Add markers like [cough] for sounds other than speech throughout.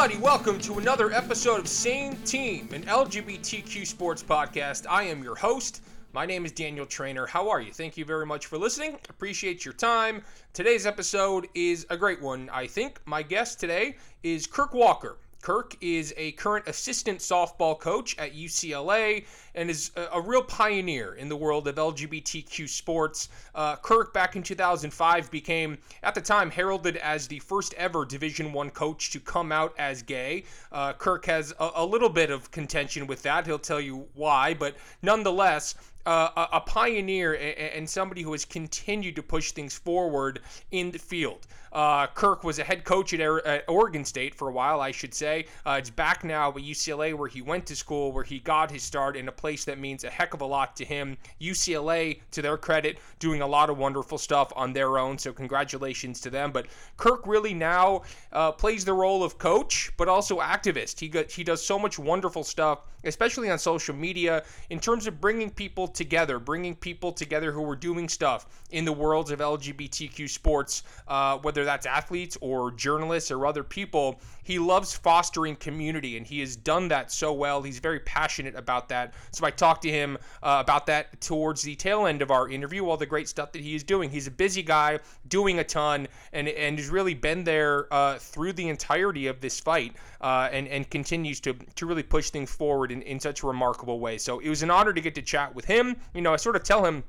everybody. Welcome to another episode of Same Team, an LGBTQ sports podcast. I am your host. My name is Daniel Trainer. How are you? Thank you very much for listening. Appreciate your time. Today's episode is a great one, I think. My guest today is Kirk Walker. Kirk is a current assistant softball coach at UCLA and is a, real pioneer in the world of LGBTQ sports. Uh, Kirk, back in 2005, became at the time heralded as the first ever Division One coach to come out as gay. Uh, Kirk has a, a little bit of contention with that. He'll tell you why, but nonetheless uh, a, pioneer and, somebody who has continued to push things forward in the field. Uh, Kirk was a head coach at, at, Oregon State for a while, I should say. Uh, it's back now at UCLA, where he went to school, where he got his start in a place that means a heck of a lot to him. UCLA, to their credit, doing a lot of wonderful stuff on their own, so congratulations to them. But Kirk really now uh, plays the role of coach, but also activist. He got, he does so much wonderful stuff, especially on social media, in terms of bringing people together, bringing people together who are doing stuff in the worlds of LGBTQ sports, uh, whether that's athletes or journalists or other people. He loves fostering community, and he has done that so well. He's very passionate about that. So I talked to him uh, about that towards the tail end of our interview, all the great stuff that he is doing. He's a busy guy, doing a ton, and and has really been there uh, through the entirety of this fight, uh, and and continues to to really push things forward in, in such a remarkable way. So it was an honor to get to chat with him. You know, I sort of tell him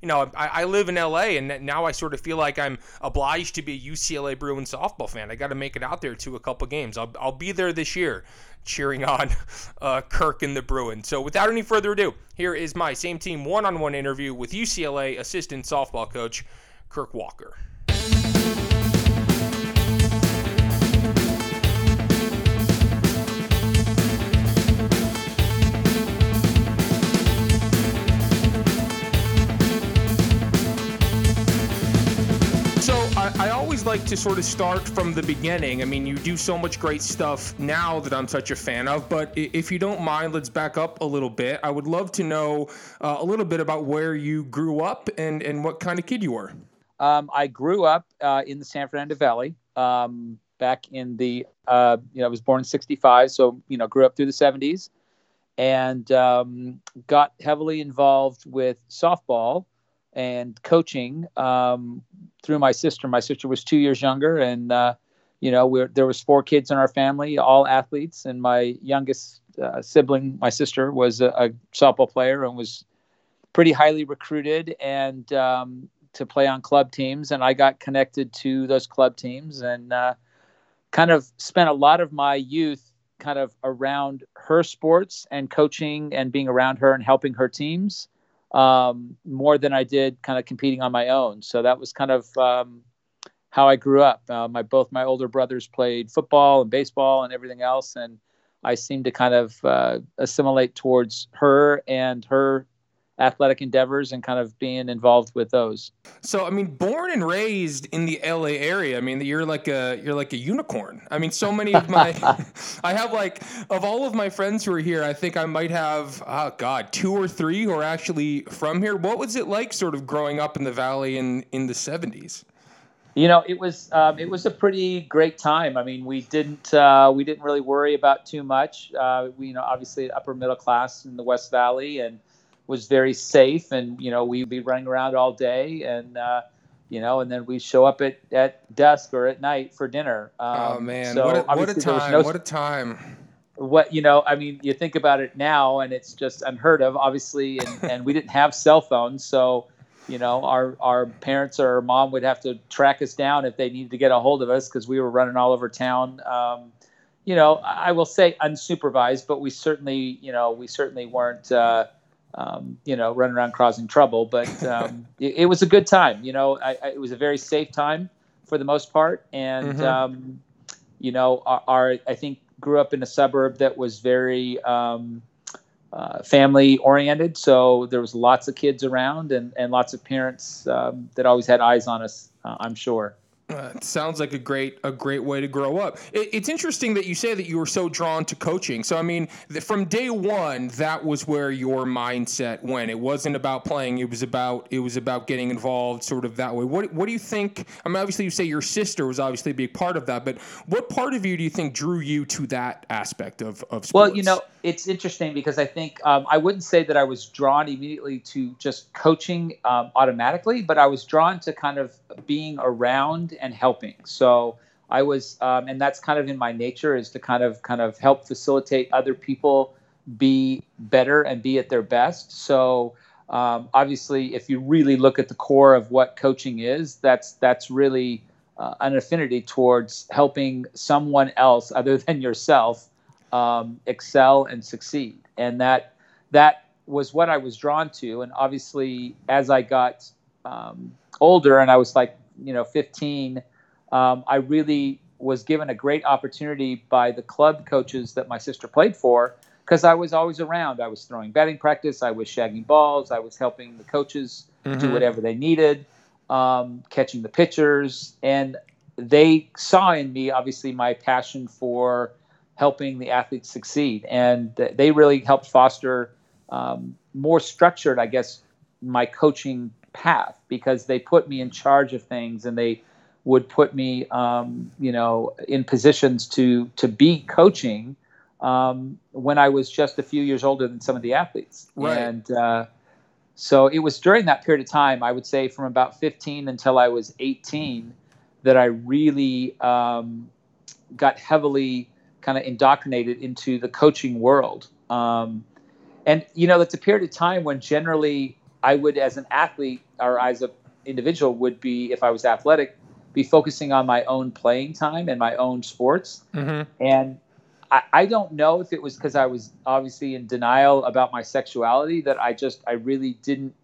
you know, I, I, live in LA and now I sort of feel like I'm obliged to be a UCLA Bruins softball fan. I got to make it out there to a couple games. I'll, I'll be there this year cheering on [laughs] uh, Kirk and the Bruins. So without any further ado, here is my same team one on one interview with UCLA assistant softball coach Kirk Walker. Like to sort of start from the beginning. I mean, you do so much great stuff now that I'm such a fan of, but if you don't mind, let's back up a little bit. I would love to know uh, a little bit about where you grew up and, and what kind of kid you were. Um, I grew up uh, in the San Fernando Valley um, back in the, uh, you know, I was born in 65, so, you know, grew up through the 70s and um, got heavily involved with softball and coaching um, through my sister. My sister was two years younger, and uh, you know, there was four kids in our family, all athletes, and my youngest uh, sibling, my sister, was a, a, softball player and was pretty highly recruited and um, to play on club teams. And I got connected to those club teams and uh, kind of spent a lot of my youth kind of around her sports and coaching and being around her and helping her teams um, more than I did kind of competing on my own. So that was kind of um, how I grew up. Uh, my both my older brothers played football and baseball and everything else, and I seemed to kind of uh, assimilate towards her and her athletic endeavors and kind of being involved with those. So I mean, born and raised in the LA area, I mean, you're like a you're like a unicorn. I mean, so many of my [laughs] [laughs] I have like of all of my friends who are here, I think I might have oh god, two or three who are actually from here. What was it like sort of growing up in the valley in in the 70s? You know, it was um, it was a pretty great time. I mean, we didn't uh, we didn't really worry about too much. Uh, we, you know, obviously upper middle class in the West Valley, and was very safe, and you know we'd be running around all day, and uh, you know, and then we show up at, at dusk or at night for dinner. Oh, um, oh man, so what, a, what a time! No, what a time! What you know, I mean, you think about it now, and it's just unheard of, obviously, and, [laughs] and we didn't have cell phones, so you know, our our parents or our mom would have to track us down if they needed to get a hold of us because we were running all over town. Um, you know, I will say unsupervised, but we certainly, you know, we certainly weren't. Uh, um, you know, running around causing trouble. But um, [laughs] it, it, was a good time. You know, I, I, it was a very safe time for the most part. And, mm-hmm. um, you know, our, our, I think grew up in a suburb that was very um, uh, family oriented. So there was lots of kids around and, and lots of parents um, that always had eyes on us, uh, I'm sure. Uh, sounds like a great a great way to grow up. It, it's interesting that you say that you were so drawn to coaching. So I mean, the, from day one, that was where your mindset went. It wasn't about playing. It was about it was about getting involved, sort of that way. What what do you think? I mean, obviously you say your sister was obviously a big part of that, but what part of you do you think drew you to that aspect of of sports? Well, you know, it's interesting because I think um, I wouldn't say that I was drawn immediately to just coaching um, automatically, but I was drawn to kind of being around and helping. So I was, um, and that's kind of in my nature is to kind of kind of help facilitate other people be better and be at their best. So um, obviously, if you really look at the core of what coaching is, that's that's really uh, an affinity towards helping someone else other [laughs] than yourself um, excel and succeed. And that that was what I was drawn to. And obviously, as I got um, older and I was like, you know, 15, um, I really was given a great opportunity by the club coaches that my sister played for because I was always around. I was throwing batting practice, I was shagging balls, I was helping the coaches mm-hmm. do whatever they needed, um, catching the pitchers. And they saw in me, obviously, my passion for helping the athletes succeed. And they really helped foster um, more structured, I guess, my coaching path because they put me in charge of things and they would put me, um, you know, in positions to to be coaching um, when I was just a few years older than some of the athletes. Right. And uh, so it was during that period of time, I would say from about 15 until I was 18, that I really um, got heavily kind of indoctrinated into the coaching world. Um, and you know, that's a period of time when generally I would, as an athlete or as an individual, would be if I was athletic, be focusing on my own playing time and my own sports. Mm-hmm. And I, I don't know if it was because I was obviously in denial about my sexuality that I just I really didn't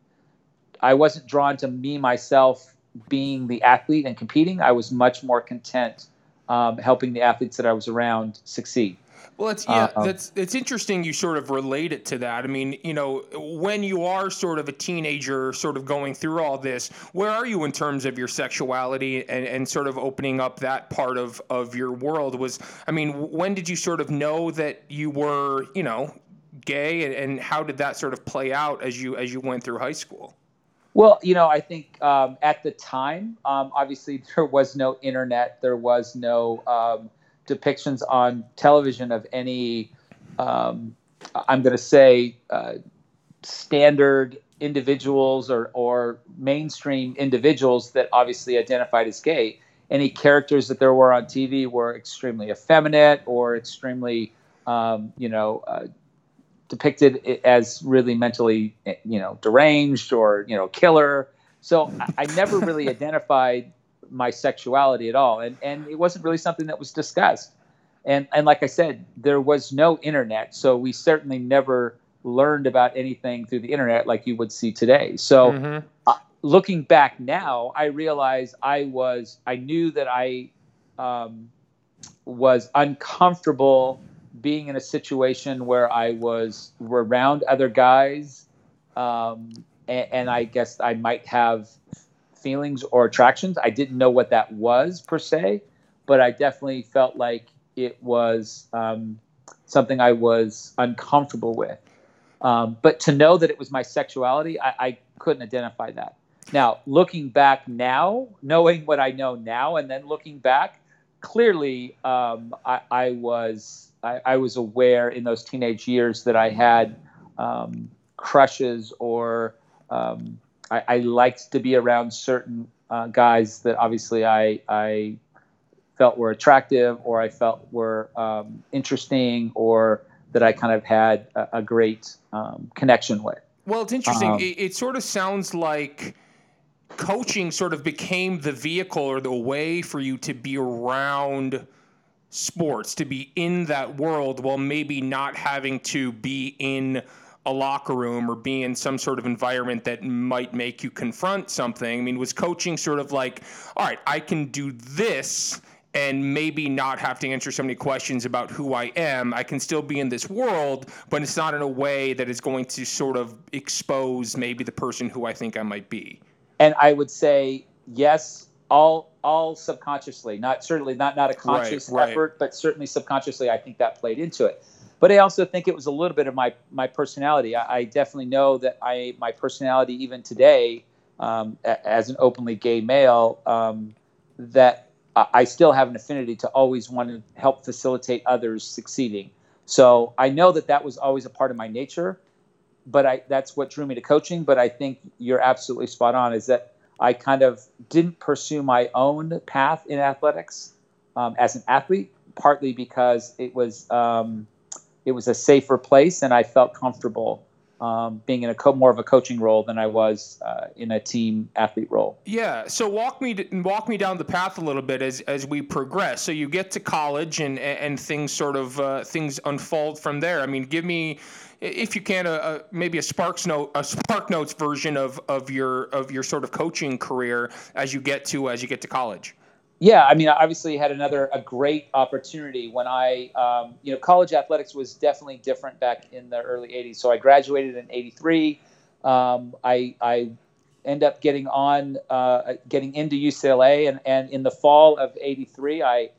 I wasn't drawn to me myself being the athlete and competing. I was much more content um, helping the athletes that I was around succeed. Well, it's yeah, uh, that's it's interesting. You sort of relate it to that. I mean, you know, when you are sort of a teenager, sort of going through all this, where are you in terms of your sexuality and, and sort of opening up that part of of your world? Was I mean, when did you sort of know that you were, you know, gay, and, and how did that sort of play out as you as you went through high school? Well, you know, I think um, at the time, um, obviously [laughs] there was no internet, there was no um, depictions on television of any, um, I'm going to say, uh, standard individuals or, or mainstream individuals that obviously identified as gay. Any characters that there were on TV were extremely effeminate or extremely, um, you know, uh, depicted as really mentally, you know, deranged or you know, killer. So I, I never really [laughs] identified my sexuality at all, and and it wasn't really something that was discussed. And and like I said, there was no internet, so we certainly never learned about anything through the internet like you would see today. So. Mm-hmm. Uh, looking back now, I realize I was I knew that I um, was uncomfortable being in a situation where I was around other guys, um, and, and, I guess I might have feelings or attractions. I didn't know what that was per se, but I definitely felt like it was um, something I was uncomfortable with. Um, but to know that it was my sexuality, I, I couldn't identify that. Now, looking back now, knowing what I know now, and then looking back, clearly um, I, I, was I, I, was aware in those teenage years that I had um, crushes or um, I, I, liked to be around certain uh, guys that obviously I, I felt were attractive or I felt were um, interesting or that I kind of had a, a great um, connection with. Well, it's interesting. Um, it, it sort of sounds like coaching sort of became the vehicle or the way for you to be around sports, to be in that world while maybe not having to be in a locker room or be in some sort of environment that might make you confront something. I mean, was coaching sort of like, all right, I can do this and maybe not have to answer so many questions about who I am. I can still be in this world, but it's not in a way that is going to sort of expose maybe the person who I think I might be. And I would say, yes, all all subconsciously, not certainly not not a conscious right, right. effort, but certainly subconsciously, I think that played into it. But I also think it was a little bit of my my personality. I, I definitely know that I my personality even today, um, a, as an openly gay male, um, that I still have an affinity to always want to help facilitate others succeeding. So I know that that was always a part of my nature, but I that's what drew me to coaching. But I think you're absolutely spot on. Is that I kind of didn't pursue my own path in athletics um, as an athlete, partly because it was um, it was a safer place and I felt comfortable um, being in a co- more of a coaching role than I was uh, in a team athlete role. Yeah. So walk me walk me down the path a little bit as as we progress. So you get to college and and things sort of uh, things unfold from there. I mean, give me if you can, a, a, maybe a Sparks note, a Spark Notes version of, of your of your sort of coaching career as you get to as you get to college. Yeah, I mean, I obviously had another a great opportunity when I, um, you know, college athletics was definitely different back in the early '80s. So I graduated in '83. Um, I I end up getting on, uh, getting into UCLA, and and in the fall of '83, I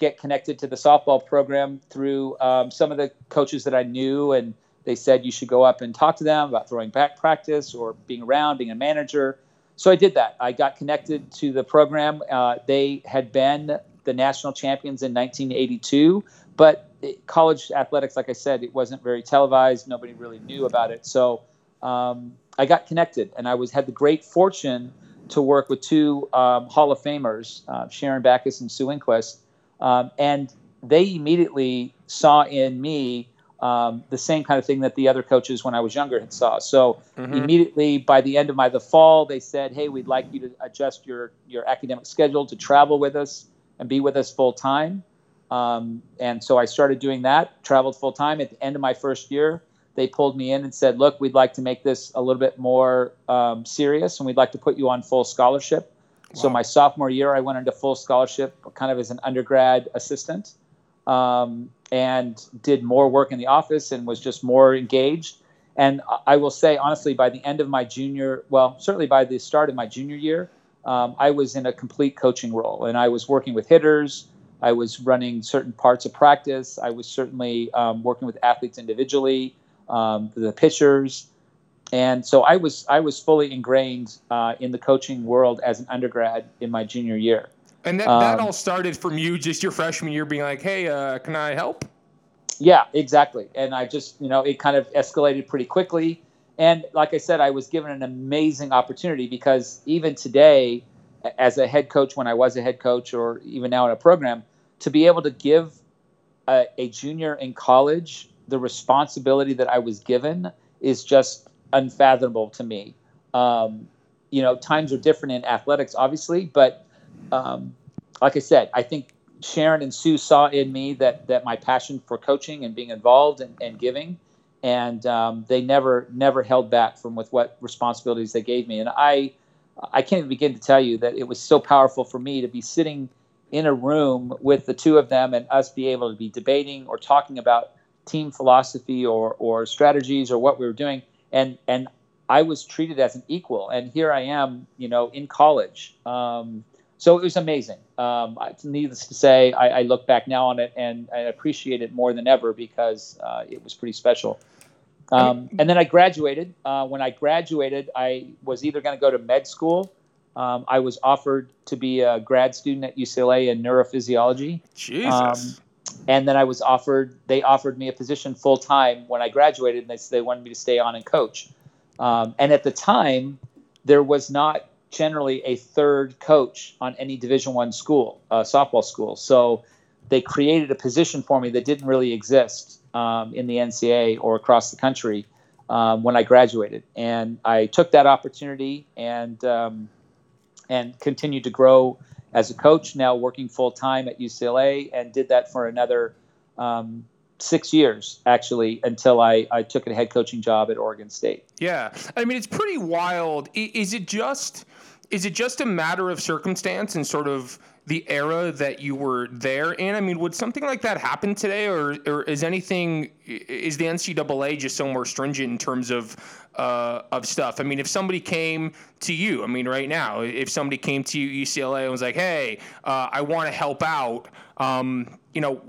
get connected to the softball program through um, some of the coaches that I knew and they said you should go up and talk to them about throwing back practice or being around, being a manager. So I did that. I got connected to the program. Uh, they had been the national champions in 1982, but it, college athletics, like I said, it wasn't very televised. Nobody really knew about it. So um, I got connected, and I was had the great fortune to work with two um, Hall of Famers, uh, Sharon Backus and Sue Enquist, um, and they immediately saw in me um, the same kind of thing that the other coaches when I was younger had saw. So mm-hmm. immediately by the end of my the fall, they said, "Hey, we'd like you to adjust your your academic schedule to travel with us and be with us full time." Um, and so I started doing that. Traveled full time. At the end of my first year, they pulled me in and said, "Look, we'd like to make this a little bit more um, serious, and we'd like to put you on full scholarship." Wow. So my sophomore year, I went into full scholarship, kind of as an undergrad assistant um, and did more work in the office and was just more engaged. And I will say, honestly, by the end of my junior, well, certainly by the start of my junior year, um, I was in a complete coaching role and I was working with hitters. I was running certain parts of practice. I was certainly um, working with athletes individually, um, the pitchers, and so I was I was fully ingrained uh, in the coaching world as an undergrad in my junior year. And that, that um, all started from you just your freshman year being like, hey, uh, can I help? Yeah, exactly. And I just, you know, it kind of escalated pretty quickly. And like I said, I was given an amazing opportunity because even today, as a head coach, when I was a head coach, or even now in a program, to be able to give a, a junior in college the responsibility that I was given is just unfathomable to me. Um, you know, times are different in athletics, obviously, but um, like I said, I think Sharon and Sue saw in me that that my passion for coaching and being involved and, and giving, and um, they never never held back from with what responsibilities they gave me. And I I can't even begin to tell you that it was so powerful for me to be sitting in a room with the two of them and us be able to be debating or talking about team philosophy or or strategies or what we were doing. And and I was treated as an equal. And here I am, you know, in college. Um, so it was amazing. Um, needless to say, I, I, look back now on it and I appreciate it more than ever because uh, it was pretty special. Um, and then I graduated. Uh, when I graduated, I was either going to go to med school. Um, I was offered to be a grad student at UCLA in neurophysiology. Jesus. Um, and then I was offered. They offered me a position full time when I graduated, and they they wanted me to stay on and coach. Um, and at the time, there was not generally a third coach on any Division One school, uh, softball school. So they created a position for me that didn't really exist um, in the NCAA or across the country um, when I graduated, and I took that opportunity and um, and continued to grow as a coach. Now working full time at UCLA, and did that for another um, six years actually until I, I took a head coaching job at Oregon State. Yeah. I mean, it's pretty wild. Is it just is it just a matter of circumstance and sort of the era that you were there in? I mean, would something like that happen today, or, or is anything is the NCAA just so more stringent in terms of uh, of stuff? I mean, if somebody came to you, I mean, right now, if somebody came to you, UCLA, and was like, "Hey, uh, I want to help out," um, you know,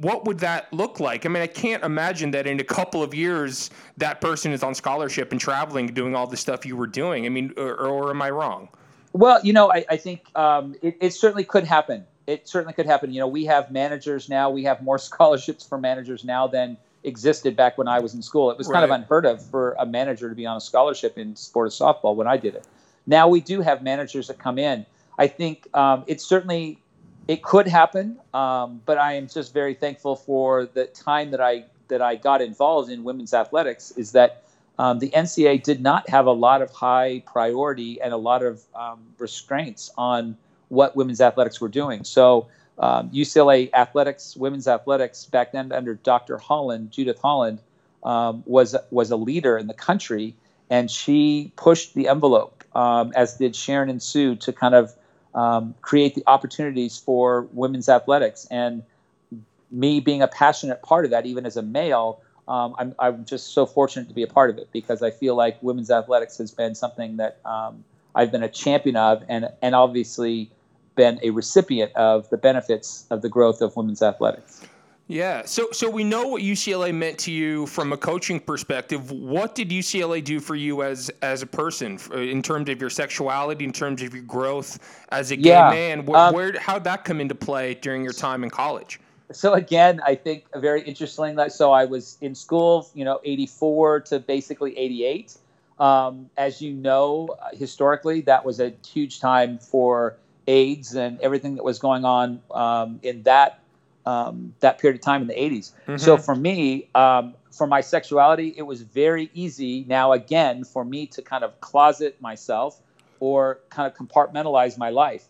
what would that look like? I mean, I can't imagine that in a couple of years that person is on scholarship and traveling, doing all the stuff you were doing. I mean, or, or am I wrong? Well, you know, I, I think um, it, it, certainly could happen. It certainly could happen. You know, we have managers now. We have more [laughs] scholarships for managers now than existed back when I was in school. It was kind of unheard of for a manager to be on a scholarship in sport of softball when I did it. Now we do have managers that come in. I think um, it's certainly it could happen, um, but I am just very thankful for the time that I that I got involved in women's athletics. Is that um, the NCAA did not have a lot of high priority and a lot of um, restraints on what women's athletics were doing. So um, UCLA athletics, women's athletics back then under Dr. Holland, Judith Holland, um, was was a leader in the country, and she pushed the envelope, um, as did Sharon and Sue, to kind of um, create the opportunities for women's athletics. And me being a passionate part of that, even as a male, um, I'm, I'm just so fortunate to be a part of it because I feel like women's athletics has been something that um, I've been a champion of and, and obviously been a recipient of the benefits of the growth of women's athletics. Yeah. So so we know what UCLA meant to you from a coaching perspective. What did UCLA do for you as as a person in terms of your sexuality, in terms of your growth as a gay yeah. man? Where, um, where how did that come into play during your time in college? so again, I think a very interesting. So I was in school, you know, '84 to basically '88. Um, as you know, historically, that was a huge time for AIDS and everything that was going on um, in that um, that period of time in the 80s. Mm-hmm. So for me, um, for my sexuality, it was very easy now again for me to kind of closet myself or kind of compartmentalize my life.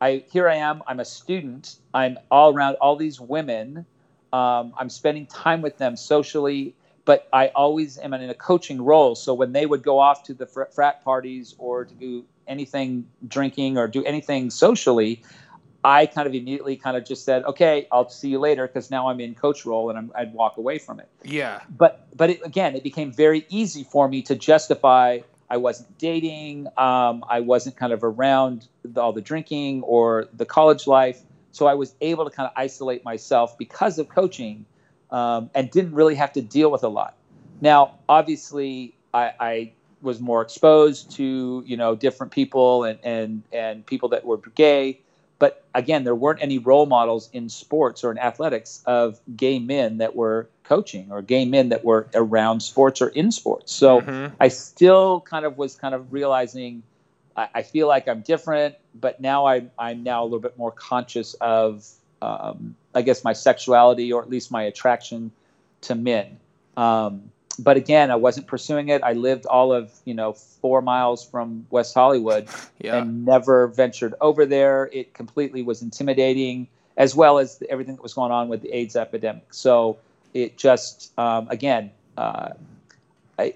I here I am. I'm a student. I'm all around all these women. Um, I'm spending time with them socially, but I always am in a coaching role. So when they would go off to the fr- frat parties or to do anything drinking or do anything socially, I kind of immediately kind of just said, "Okay, I'll see you later," because now I'm in coach role and i would walk away from it. Yeah. But but it, again, it became very easy for me to justify I wasn't dating. Um, I wasn't kind of around the, all the drinking or the college life. So I was able to kind of isolate myself because of coaching um, and didn't really have to deal with a lot. Now, obviously, I, I, was more exposed to you know different people and and and people that were gay but again, there weren't any role models in sports or in athletics of gay men that were coaching or gay men that were around sports or in sports. So mm-hmm. I still kind of was kind of realizing I, I, feel like I'm different, but now I'm, I'm now a little bit more conscious of, um, I guess, my sexuality or at least my attraction to men. Um, but again, I wasn't pursuing it. I lived all of you know four miles from West Hollywood [laughs] yeah. and never ventured over there. It completely was intimidating, as well as everything that was going on with the AIDS epidemic. So it just um, again. Uh,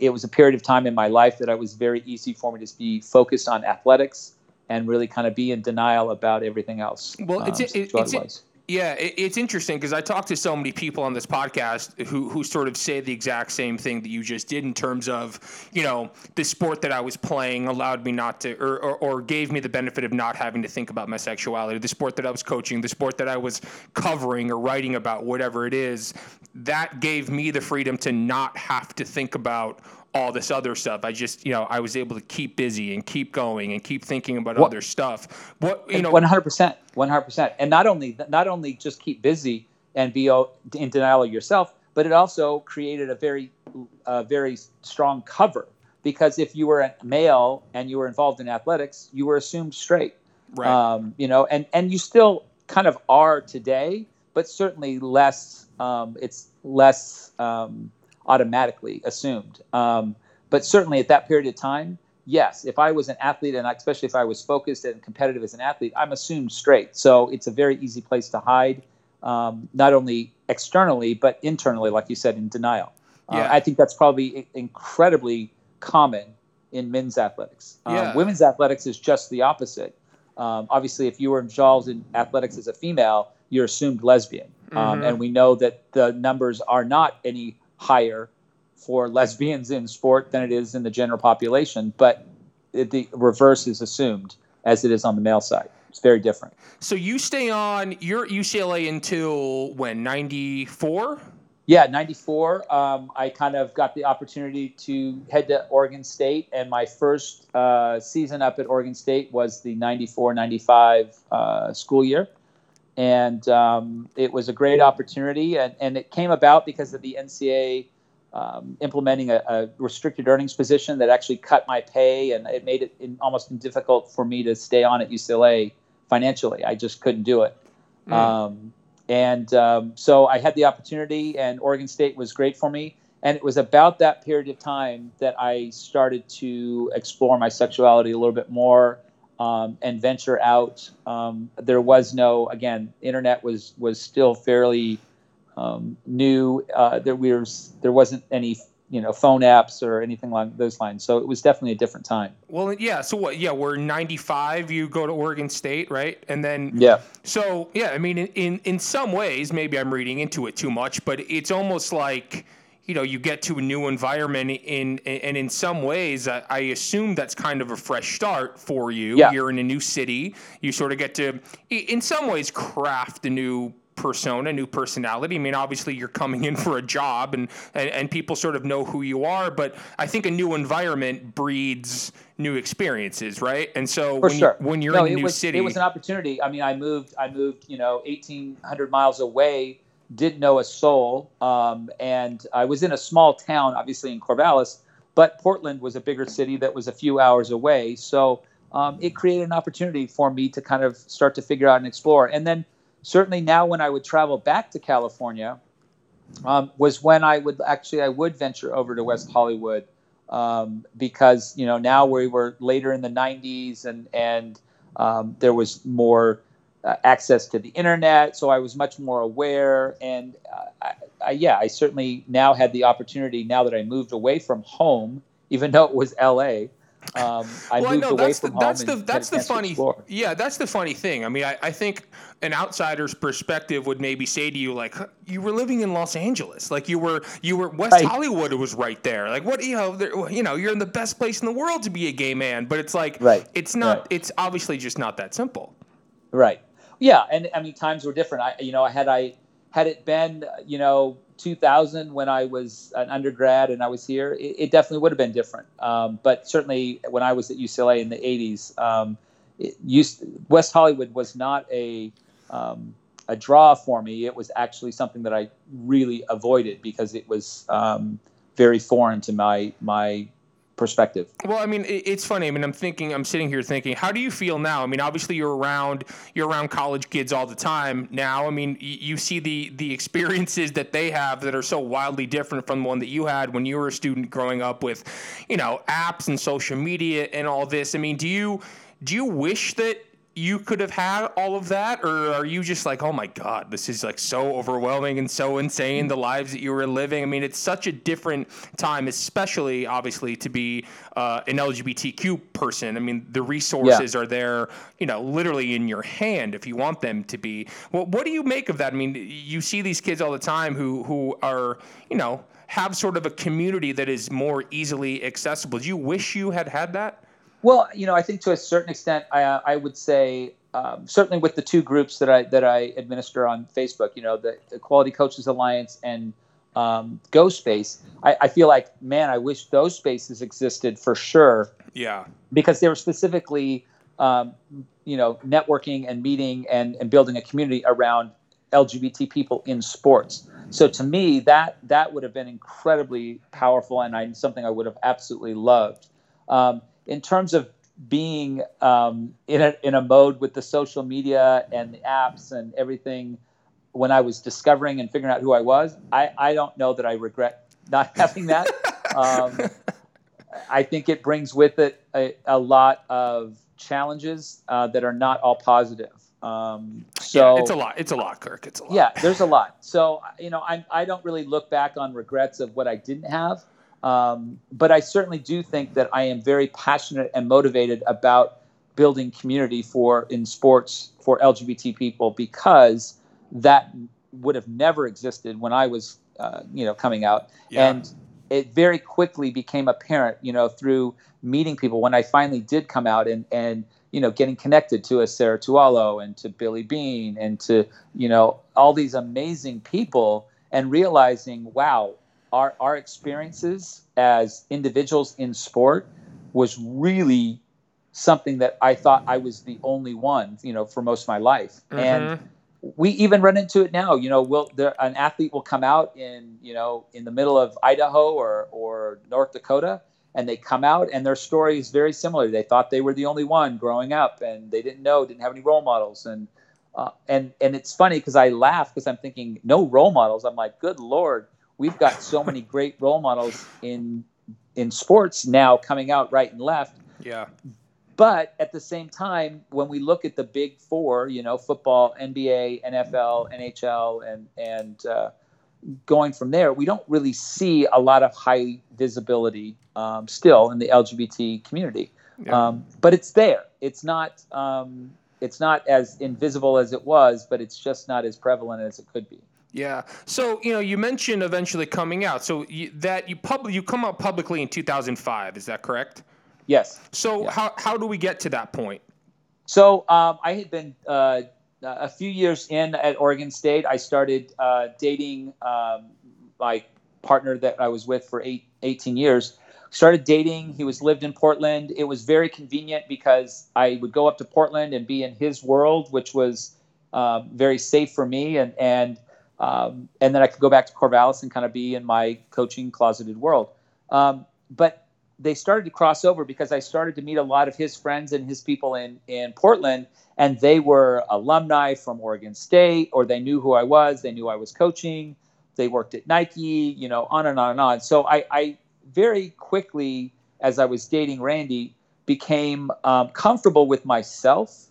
it was a period of time in my life that I was very easy for me to be focused on athletics and really kind of be in denial about everything else. Well, it's, um, it, it's, yeah, it's interesting because I talk to so many people on this podcast who who sort of say the exact same thing that you just did in terms of, you know, the sport that I was playing allowed me not to, or, or, or gave me the benefit of not having to think about my sexuality. The sport that I was coaching, the sport that I was covering or writing about, whatever it is, that gave me the freedom to not have to think about all this other stuff. I just, you know, I was able to keep busy and keep going and keep thinking about what, other stuff. What you know, one hundred percent, one hundred percent, and not only not only just keep busy and be in denial of yourself, but it also created a very, uh, very strong cover because if you were a male and you were involved in athletics, you were assumed straight. Right. Um, you know, and and you still kind of are today, but certainly less. Um, it's less. Um, automatically assumed. Um, but certainly at that period of time, yes, if I was an athlete and especially if I was focused and competitive as an athlete, I'm assumed straight. So it's a very easy place to hide, um, not only externally, but internally, like you said, in denial. Uh, yeah. Uh, I think that's probably incredibly common in men's athletics. Um, Yeah. Women's athletics is just the opposite. Um, obviously, if you were involved in athletics as a female, you're assumed lesbian. Um, Mhm. and we know that the numbers are not any higher for lesbians in sport than it is in the general population, but it, the reverse is assumed as it is on the male side. It's very different. So you stay on. You're at UCLA until when? Ninety four. Yeah, 94. Um, I kind of got the opportunity to head to Oregon State, and my first uh, season up at Oregon State was the 94 95 uh, school year. And um, it was a great opportunity, and, and it came about because of the NCAA um, implementing a, a restricted earnings position that actually cut my pay, and it made it in, almost difficult for me to stay on at UCLA financially. I just couldn't do it. Mm. Um, and um, so I had the opportunity, and Oregon State was great for me. And it was about that period of time that I started to explore my sexuality a little bit more um, and venture out. Um, there was no, again, internet was was still fairly um, new. Uh, there was there wasn't any you know phone apps or anything along those lines. So it was definitely a different time. Well, yeah. So what? Yeah, we're ninety five. You go to Oregon State, right? And then Yeah. So yeah, I mean, in in some ways, maybe I'm reading into it too much, but it's almost like you know you get to a new environment in and in some ways, I, I assume that's kind of a fresh start for you. Yeah. You're in a new city. You sort of get to, in some ways, craft a new persona, new personality. I mean, obviously you're coming in for a job and, and, and people sort of know who you are, but I think a new environment breeds new experiences, right? And so For when, sure. you, when you're no, in a new was, city, It was an opportunity. I mean, I moved. I moved. You know, eighteen hundred miles away. Didn't know a soul, um, and I was in a small town, obviously in Corvallis, but Portland was a bigger city that was a few hours away. So um, it created an opportunity for me to kind of start to figure out and explore. And then certainly now, when I would travel back to California, um, was when I would actually I would venture over to West Hollywood um, because you know now we were later in the 90s and and um, there was more uh, access to the internet, so I was much more aware and uh, I, I, yeah, I certainly now had the opportunity now that I moved away from home, even though it was L.A. Um, I well, moved no, away that's from the, home. that's the that's the funny yeah that's the funny thing. I mean, I, I think an outsider's perspective would maybe say to you like you were living in Los Angeles, like you were you were West Right. Hollywood was right there. Like what you know there, you know you're in the best place in the world to be a gay man, but it's like Right, it's not right. it's obviously just not that simple. Right. Yeah, and I mean times were different. I you know, had I had it been, you know, 2000 when I was an undergrad and I was here, it, it definitely would have been different. Um, but certainly when I was at UCLA in the 80s, um, used, West Hollywood was not a um, a draw for me. It was actually something that I really avoided because it was um, very foreign to my my perspective. Well, I mean, it's funny. I mean, I'm thinking, I'm sitting here thinking, how do you feel now? I mean, obviously you're around, you're around college kids all the time now. I mean, you see the the experiences that they have that are so wildly different from the one that you had when you were a student growing up with, you know, apps and social media and all this. I mean, do you do you wish that you could have had all of that or are you just like oh my god this is like so overwhelming and so insane the lives that you were living? I mean it's such a different time especially obviously to be uh, an lgbtq person. I mean the resources are there you know literally in your hand if you want them to be. Well, what do you make of that? I mean you see these kids all the time who who are you know have sort of a community that is more easily accessible. Do you wish you had had that Well, you know, I think to a certain extent, I, uh, I would say um, certainly with the two groups that I that I administer on Facebook, you know, the Equality Coaches Alliance and um, Go Space, I, I feel like, man, I wish those spaces existed for sure yeah because they were specifically, um, you know, networking and meeting and, and building a community around LGBT people in sports. So to me, that that would have been incredibly powerful and I, something I would have absolutely loved. Um, in terms of being um, in a in a mode with the social media and the apps and everything, when I was discovering and figuring out who I was, I, I don't know that I regret not [laughs] having that. um, I think it brings with it a, a lot of challenges uh, that are not all positive. Um, so yeah, it's a lot it's a lot kirk it's a lot yeah, there's a lot. So you know, I I don't really look back on regrets of what I didn't have. Um, but I certainly do think that I am very passionate and motivated about building community for in sports for LGBT people because that would have never existed when I was, uh, you know, coming out. Yeah. And it very quickly became apparent, you know, through meeting people when I finally did come out and and you know getting connected to a Sarah Tualo and to Billy Bean and to you know all these amazing people and realizing, wow, our our experiences as individuals in sport was really something that I thought I was the only one, you know, for most of my life. Mm-hmm. And we even run into it now. You know, will there, an athlete will come out in you know in the middle of Idaho or or North Dakota, and they come out and their story is very similar. They thought they were the only one growing up, and they didn't know, didn't have any role models, and uh, and and it's funny because I laugh because I'm thinking no role models. I'm like, good lord, we've got so many great role models in in sports now coming out right and left. Yeah. But at the same time, when we look at the big four, you know, football, NBA, NFL, NHL, and and uh, going from there, we don't really see a lot of high visibility um, still in the LGBT community. Yeah. Um, but it's there. It's not. Um, it's not as invisible as it was, but it's just not as prevalent as it could be. Yeah. So you know, you mentioned eventually coming out. So you, that you pub you come out publicly in 2005. Is that correct? Yes. So how how do we get to that point? So um, I had been uh, a few years in at Oregon State. I started uh, dating um, my partner that I was with for eight, 18 years. Started dating. He was lived in Portland. It was very convenient because I would go up to Portland and be in his world, which was um, very safe for me, and and um, and then I could go back to Corvallis and kind of be in my coaching closeted world. Um, but they started to cross over because I started to meet a lot of his friends and his people in in Portland, and they were alumni from Oregon State, or they knew who I was. They knew I was coaching. They worked at Nike, you know, on and on and on. So I, I very quickly, as I was dating Randy, became um, comfortable with myself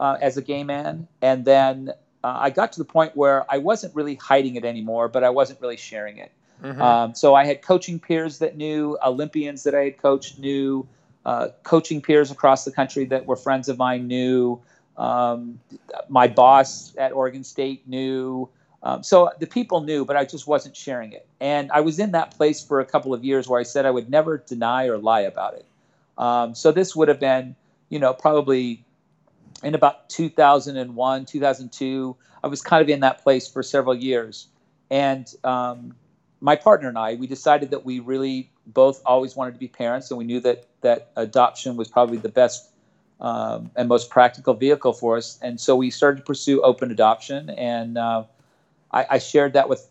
uh, as a gay man, and then uh, I got to the point where I wasn't really hiding it anymore, but I wasn't really sharing it. Mm-hmm. Um, so I had coaching peers that knew, Olympians that I had coached knew, uh, coaching peers across the country that were friends of mine knew. Um, my boss at Oregon State knew. Um, so the people knew, but I just wasn't sharing it. And I was in that place for a couple of years where I said I would never deny or lie about it. Um, so this would have been, you know, probably in about 2001, 2002. I was kind of in that place for several years. And um, my partner and I, we decided that we really both always wanted to be parents, and we knew that that adoption was probably the best um, and most practical vehicle for us. And so we started to pursue open adoption, and uh, I, I shared that with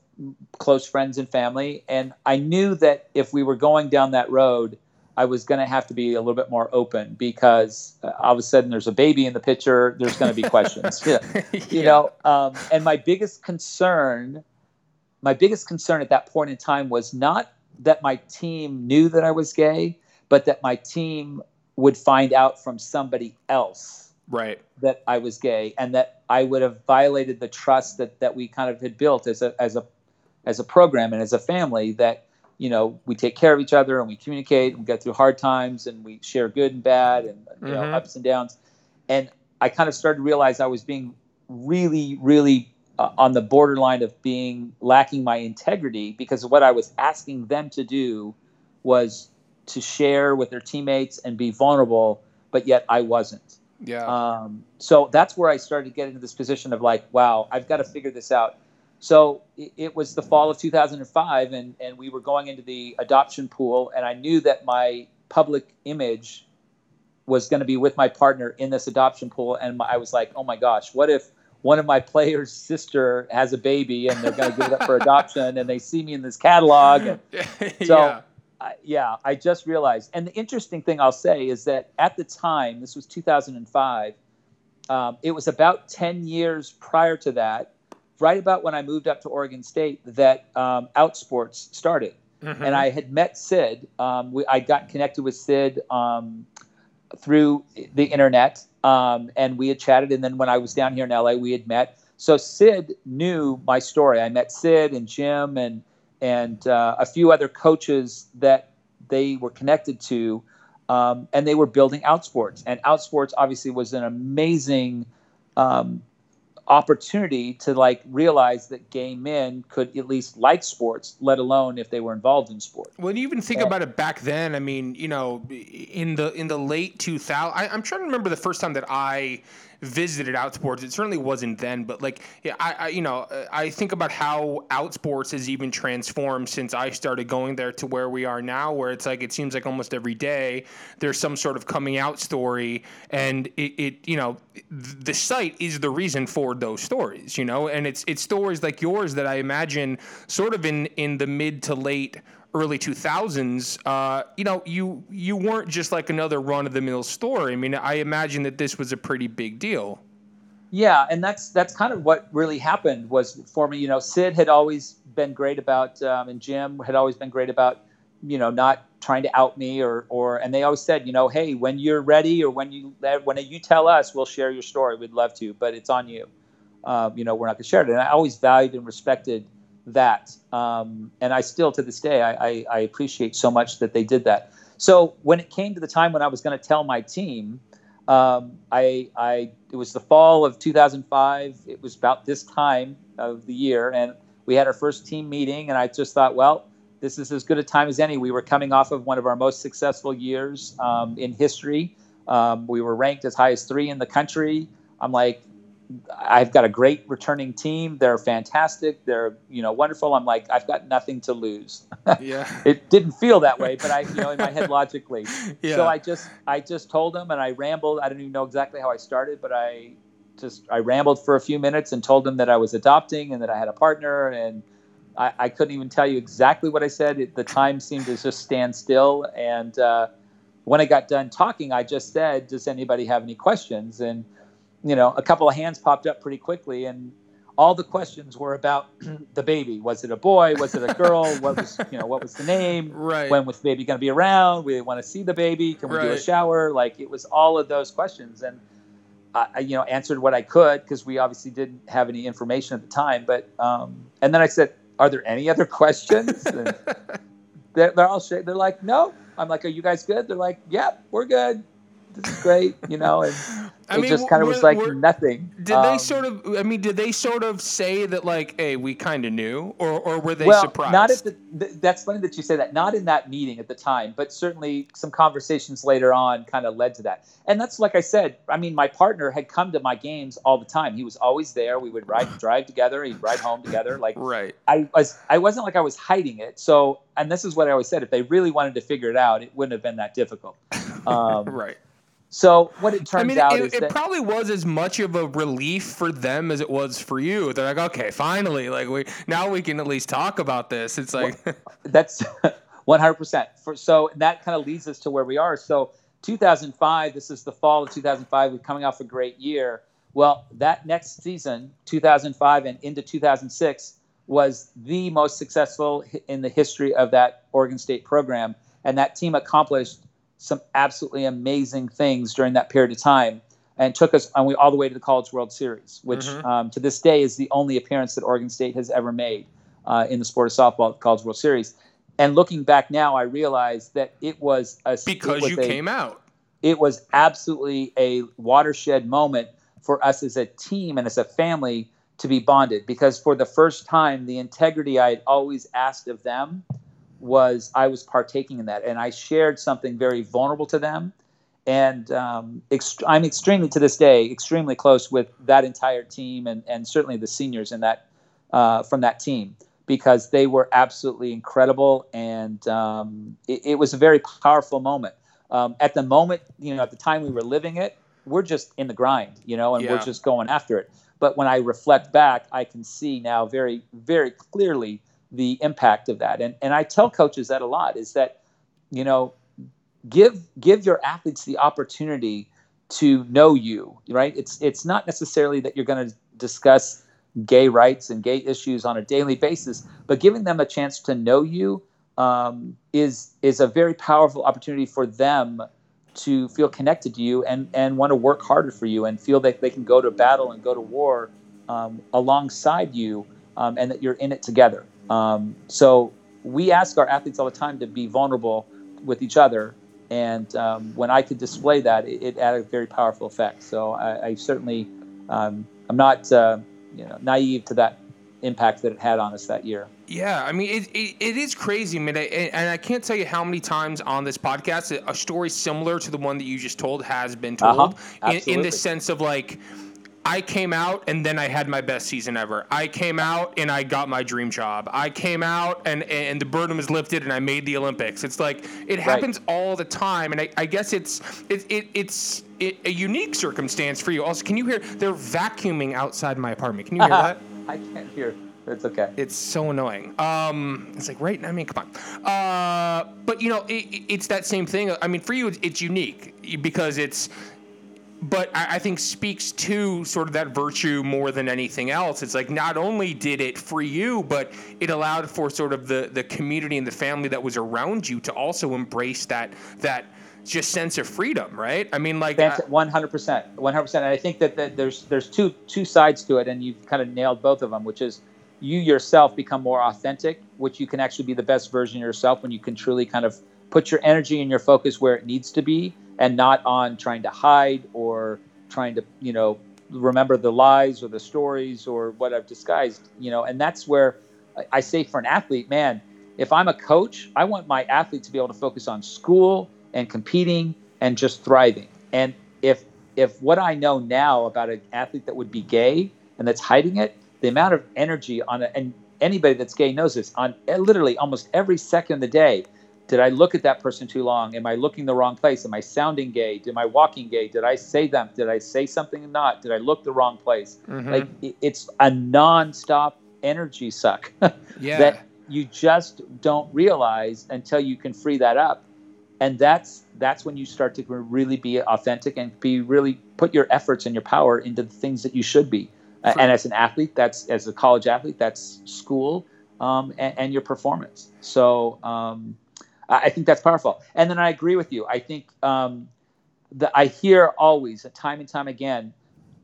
close friends and family. And I knew that if we were going down that road, I was going to have to be a little bit more open because uh, all of a sudden there's a baby in the picture. There's going to be questions, [laughs] yeah. you know. Um, and my biggest concern my biggest concern at that point in time was not that my team knew that I was gay, but that my team would find out from somebody else right that I was gay and that I would have violated the trust that that we kind of had built as a as a as a program and as a family that you know we take care of each other and we communicate and we get through hard times and we share good and bad and you mm-hmm. know ups and downs and I kind of started to realize I was being really really uh, on the borderline of being lacking my integrity because what I was asking them to do was to share with their teammates and be vulnerable, but yet I wasn't. Yeah. Um, so that's where I started to get into this position of like, wow, I've got to figure this out. So it, was the fall of 2005, and, and we were going into the adoption pool, and I knew that my public image was going to be with my partner in this adoption pool, and my, I was like, oh my gosh, what if one of my players' sister has a baby and they're going to give it up for adoption, and they see me in this catalog. And [laughs] so, yeah. I, yeah, I just realized. And the interesting thing I'll say is that at the time, this was 2005, um, it was about 10 years prior to that, right about when I moved up to Oregon State, that um, Outsports started. Mm-hmm. And I had met Cyd. Um, we, I got connected with Cyd um, through the internet, um, and we had chatted. And then when I was down here in LA, we had met. So Cyd knew my story. I met Cyd and Jim and and uh, a few other coaches that they were connected to, um, and they were building Outsports. And Outsports obviously was an amazing um, opportunity to like realize that gay men could at least like sports, let alone if they were involved in sport. When you even think about it back then, I mean, you know, in the in the late 2000s, I'm trying to remember the first time that I visited Outsports. It certainly wasn't then, but like, yeah, I, I, you know, uh, I think about how Outsports has even transformed since I started going there to where we are now, where it's like it seems like almost every day there's some sort of coming out story, and it, it you know, the site is the reason for those stories, you know, and it's it's stories like yours that I imagine sort of in in the mid to late early 2000s, uh, you know, you you weren't just like another run of the mill story. I mean, I imagine that this was a pretty big deal. Yeah, and that's that's kind of what really happened was for me. You know, Cyd had always been great about, um, and Jim had always been great about, you know, not trying to out me or or, and they always said, you know, hey, when you're ready or when you when you tell us, we'll share your story. We'd love to, but it's on you. Um, you know, we're not going to share it. And I always valued and respected that. Um, and I still, to this day, I, I, I, appreciate so much that they did that. So when it came to the time when I was going to tell my team, um, I, I, it was the fall of 2005. It was about this time of the year, and we had our first team meeting. And I just thought, well, this is as good a time as any. We were coming off of one of our most successful years um, in history. Um, we were ranked as high as three in the country. I'm like, I've got a great returning team. They're fantastic. They're you know wonderful. I'm like I've got nothing to lose. Yeah. [laughs] it didn't feel that way, but I you know in my head logically. [laughs] Yeah. So I just I just told them and I rambled. I don't even know exactly how I started, but I just I rambled for a few minutes and told them that I was adopting and that I had a partner and I, I couldn't even tell you exactly what I said. It, the time seemed to just stand still and. Uh, when I got done talking, I just said, "Does anybody have any questions?" And you know, a couple of hands popped up pretty quickly, and all the questions were about [clears throat] the baby. Was it a boy? Was it a girl? what was you know what was the name? [laughs] Right. When was the baby going to be around? We want to see the baby. Can we right. do a shower? Like it was all of those questions, and I you know answered what I could because we obviously didn't have any information at the time. But um, and then I said, "Are there any other [laughs] questions?" [laughs] they're, they're all sh- they're like, "No." I'm like, "Are you guys good?" They're like, "Yep, yeah, we're good." this is great, you know, and I it mean, just kind of was like nothing. Did um, they sort of? I mean, did they sort of say that like, "Hey, we kind of knew," or or were they well, surprised? Not at the. That's funny that you say that. Not in that meeting at the time, but certainly some conversations later on kind of led to that. And that's like I said. I mean, my partner had come to my games all the time. He was always there. We would ride, drive together. He'd ride home together. Like, right. I was. I wasn't like I was hiding it. So, and this is what I always said: if they really wanted to figure it out, it wouldn't have been that difficult. [laughs] Um, right. So what it turns I mean, out it, is it that probably was as much of a relief for them as it was for you. They're like, okay, finally, like we now we can at least talk about this. It's like well, [laughs] that's [laughs] 100. percent So that kind of leads us to where we are. So 2005, this is the fall of 2005. We're coming off a great year. Well, that next season, 2005 and into 2006, was the most successful in the history of that Oregon State program, and that team accomplished some absolutely amazing things during that period of time and took us on, all the way to the College World Series, which mm-hmm. um, to this day is the only appearance that Oregon State has ever made uh, in the sport of softball at the College World Series. And looking back now, I realize that it was a because was you a, came out. It was absolutely a watershed moment for us as a team and as a family to be bonded because for the first time, the integrity I had always asked of them was I was partaking in that, and I shared something very vulnerable to them. And um, ext- I'm extremely, to this day, extremely close with that entire team, and, and certainly the seniors in that uh, from that team because they were absolutely incredible, and um, it, it, was a very powerful moment. Um, at the moment, you know, at the time we were living it, we're just in the grind, you know, and yeah. we're just going after it. But when I reflect back, I can see now very, very clearly the impact of that. And and I tell coaches that a lot is that, you know, give give your athletes the opportunity to know you, right? It's it's not necessarily that you're going to discuss gay rights and gay issues on a daily basis, but giving them a chance to know you um, is is a very powerful opportunity for them to feel connected to you and and want to work harder for you and feel that they can go to battle and go to war um, alongside you um, and that you're in it together. Um, so we ask our athletes all the time to be vulnerable with each other. And um, when I could display that, it, it, had a very powerful effect. So I, I certainly, um, I'm not, uh, you know, naive to that impact that it had on us that year. Yeah, I mean, it, it, it is crazy. I mean, I, and I can't tell you how many times on this podcast a story similar to the one that you just told has been told uh-huh. in, in the sense of like, I came out and then I had my best season ever. I came out and I got my dream job. I came out and, and the burden was lifted and I made the Olympics. It's like it happens right. all the time, and I, I guess it's it, it it's it, a unique circumstance for you. Also, can you hear they're vacuuming outside my apartment? Can you hear [laughs] that? I can't hear. It's okay. It's so annoying. Um, it's like right. I mean, come on. Uh, but you know, it, it's that same thing. I mean, for you, it's, it's unique because it's but I, think speaks to sort of that virtue more than anything else. It's like not only did it free you, but it allowed for sort of the the community and the family that was around you to also embrace that that just sense of freedom, right? I mean, like uh, one hundred percent, one hundred percent. And I think that, that there's there's two two sides to it, and you've kind of nailed both of them, which is you yourself become more authentic, which you can actually be the best version of yourself when you can truly kind of put your energy and your focus where it needs to be and not on trying to hide or trying to you know remember the lies or the stories or what I've disguised you know and that's where I say for an athlete man if I'm a coach I want my athlete to be able to focus on school and competing and just thriving. And if if what I know now about an athlete that would be gay and that's hiding it the amount of energy on it and anybody that's gay knows this on literally almost every second of the day did I look at that person too long? Am I looking the wrong place? Am I sounding gay? Am I walking gay? Did I say them? Did I say something or not? Did I look the wrong place? Mm-hmm. Like it's a nonstop energy suck [laughs] yeah. that you just don't realize until you can free that up. And that's that's when you start to really be authentic and be really put your efforts and your power into the things that you should be. And as an athlete, that's as a college athlete, that's school um, and, and, your performance. So um, I think that's powerful. And then I agree with you. I think um, that I hear always, time and time again,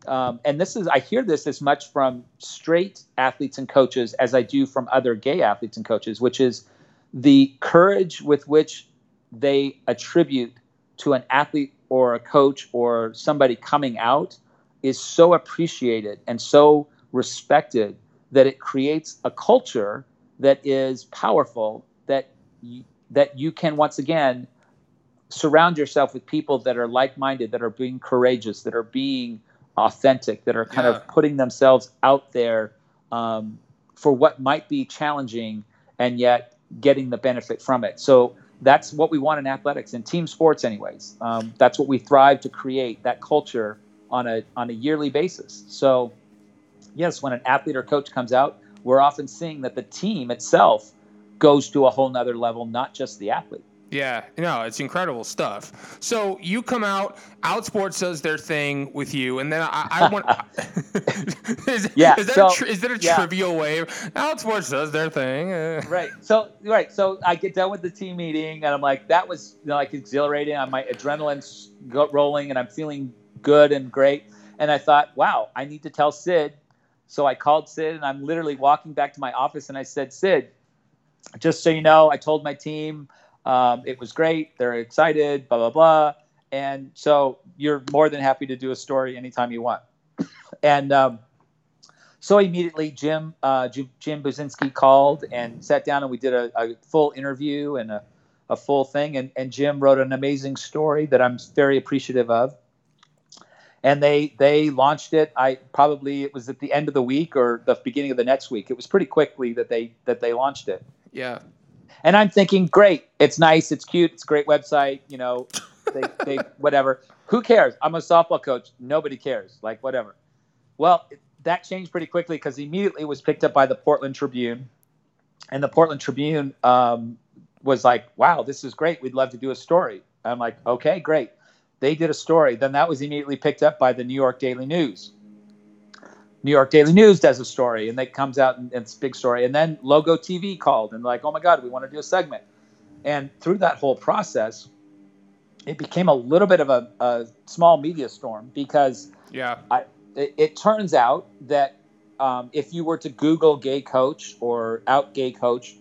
um, and this is I hear this as much from straight athletes and coaches as I do from other gay athletes and coaches, which is the courage with which they attribute to an athlete or a coach or somebody coming out is so appreciated and so respected that it creates a culture that is powerful that that you can once again surround yourself with people that are like-minded that are being courageous that are being authentic that are kind yeah. of putting themselves out there um, for what might be challenging and yet getting the benefit from it. So that's what we want in athletics and team sports anyways. Um, that's what we thrive to create that culture on a on a yearly basis. So yes when an athlete or coach comes out we're often seeing that the team itself goes to a whole nother level, not just the athlete. Yeah, no, it's incredible stuff. So you come out, Outsports does their thing with you, and then I, I want. [laughs] is, yeah, is that so, a tri- is that a yeah. trivial way? Outsports does their thing. [laughs] right. So right. So I get done with the team meeting, and I'm like, that was you know, like exhilarating. My adrenaline's rolling, and I'm feeling good and great. And I thought, wow, I need to tell Cyd. So I called Cyd, and I'm literally walking back to my office, and I said, Cyd, just so you know, I told my team um, it was great. They're excited, blah, blah, blah. And so you're more than happy to do a story anytime you want. [laughs] and um, so immediately Jim, uh, Jim, Jim Buzinski called and sat down and we did a, a full interview and a, a full thing. And, and Jim wrote an amazing story that I'm very appreciative of and they they launched it i probably it was at the end of the week or the beginning of the next week it was pretty quickly that they that they launched it yeah. And I'm thinking, great, it's nice, it's cute, it's a great website, you know, [laughs] they, they whatever. Who cares? I'm a softball coach. Nobody cares. Like whatever. Well, that changed pretty quickly because immediately it was picked up by the Portland Tribune, and the Portland Tribune um, was like, "Wow, this is great. We'd love to do a story." I'm like, "Okay, great." They did a story. Then that was immediately picked up by the New York Daily News. New York Daily News does a story, and it comes out and, and it's a big story. And then Logo TV called and like, oh my God, we want to do a segment. And through that whole process, it became a little bit of a, a small media storm because yeah, I, it, it, turns out that um, if you were to Google gay coach or out gay coach,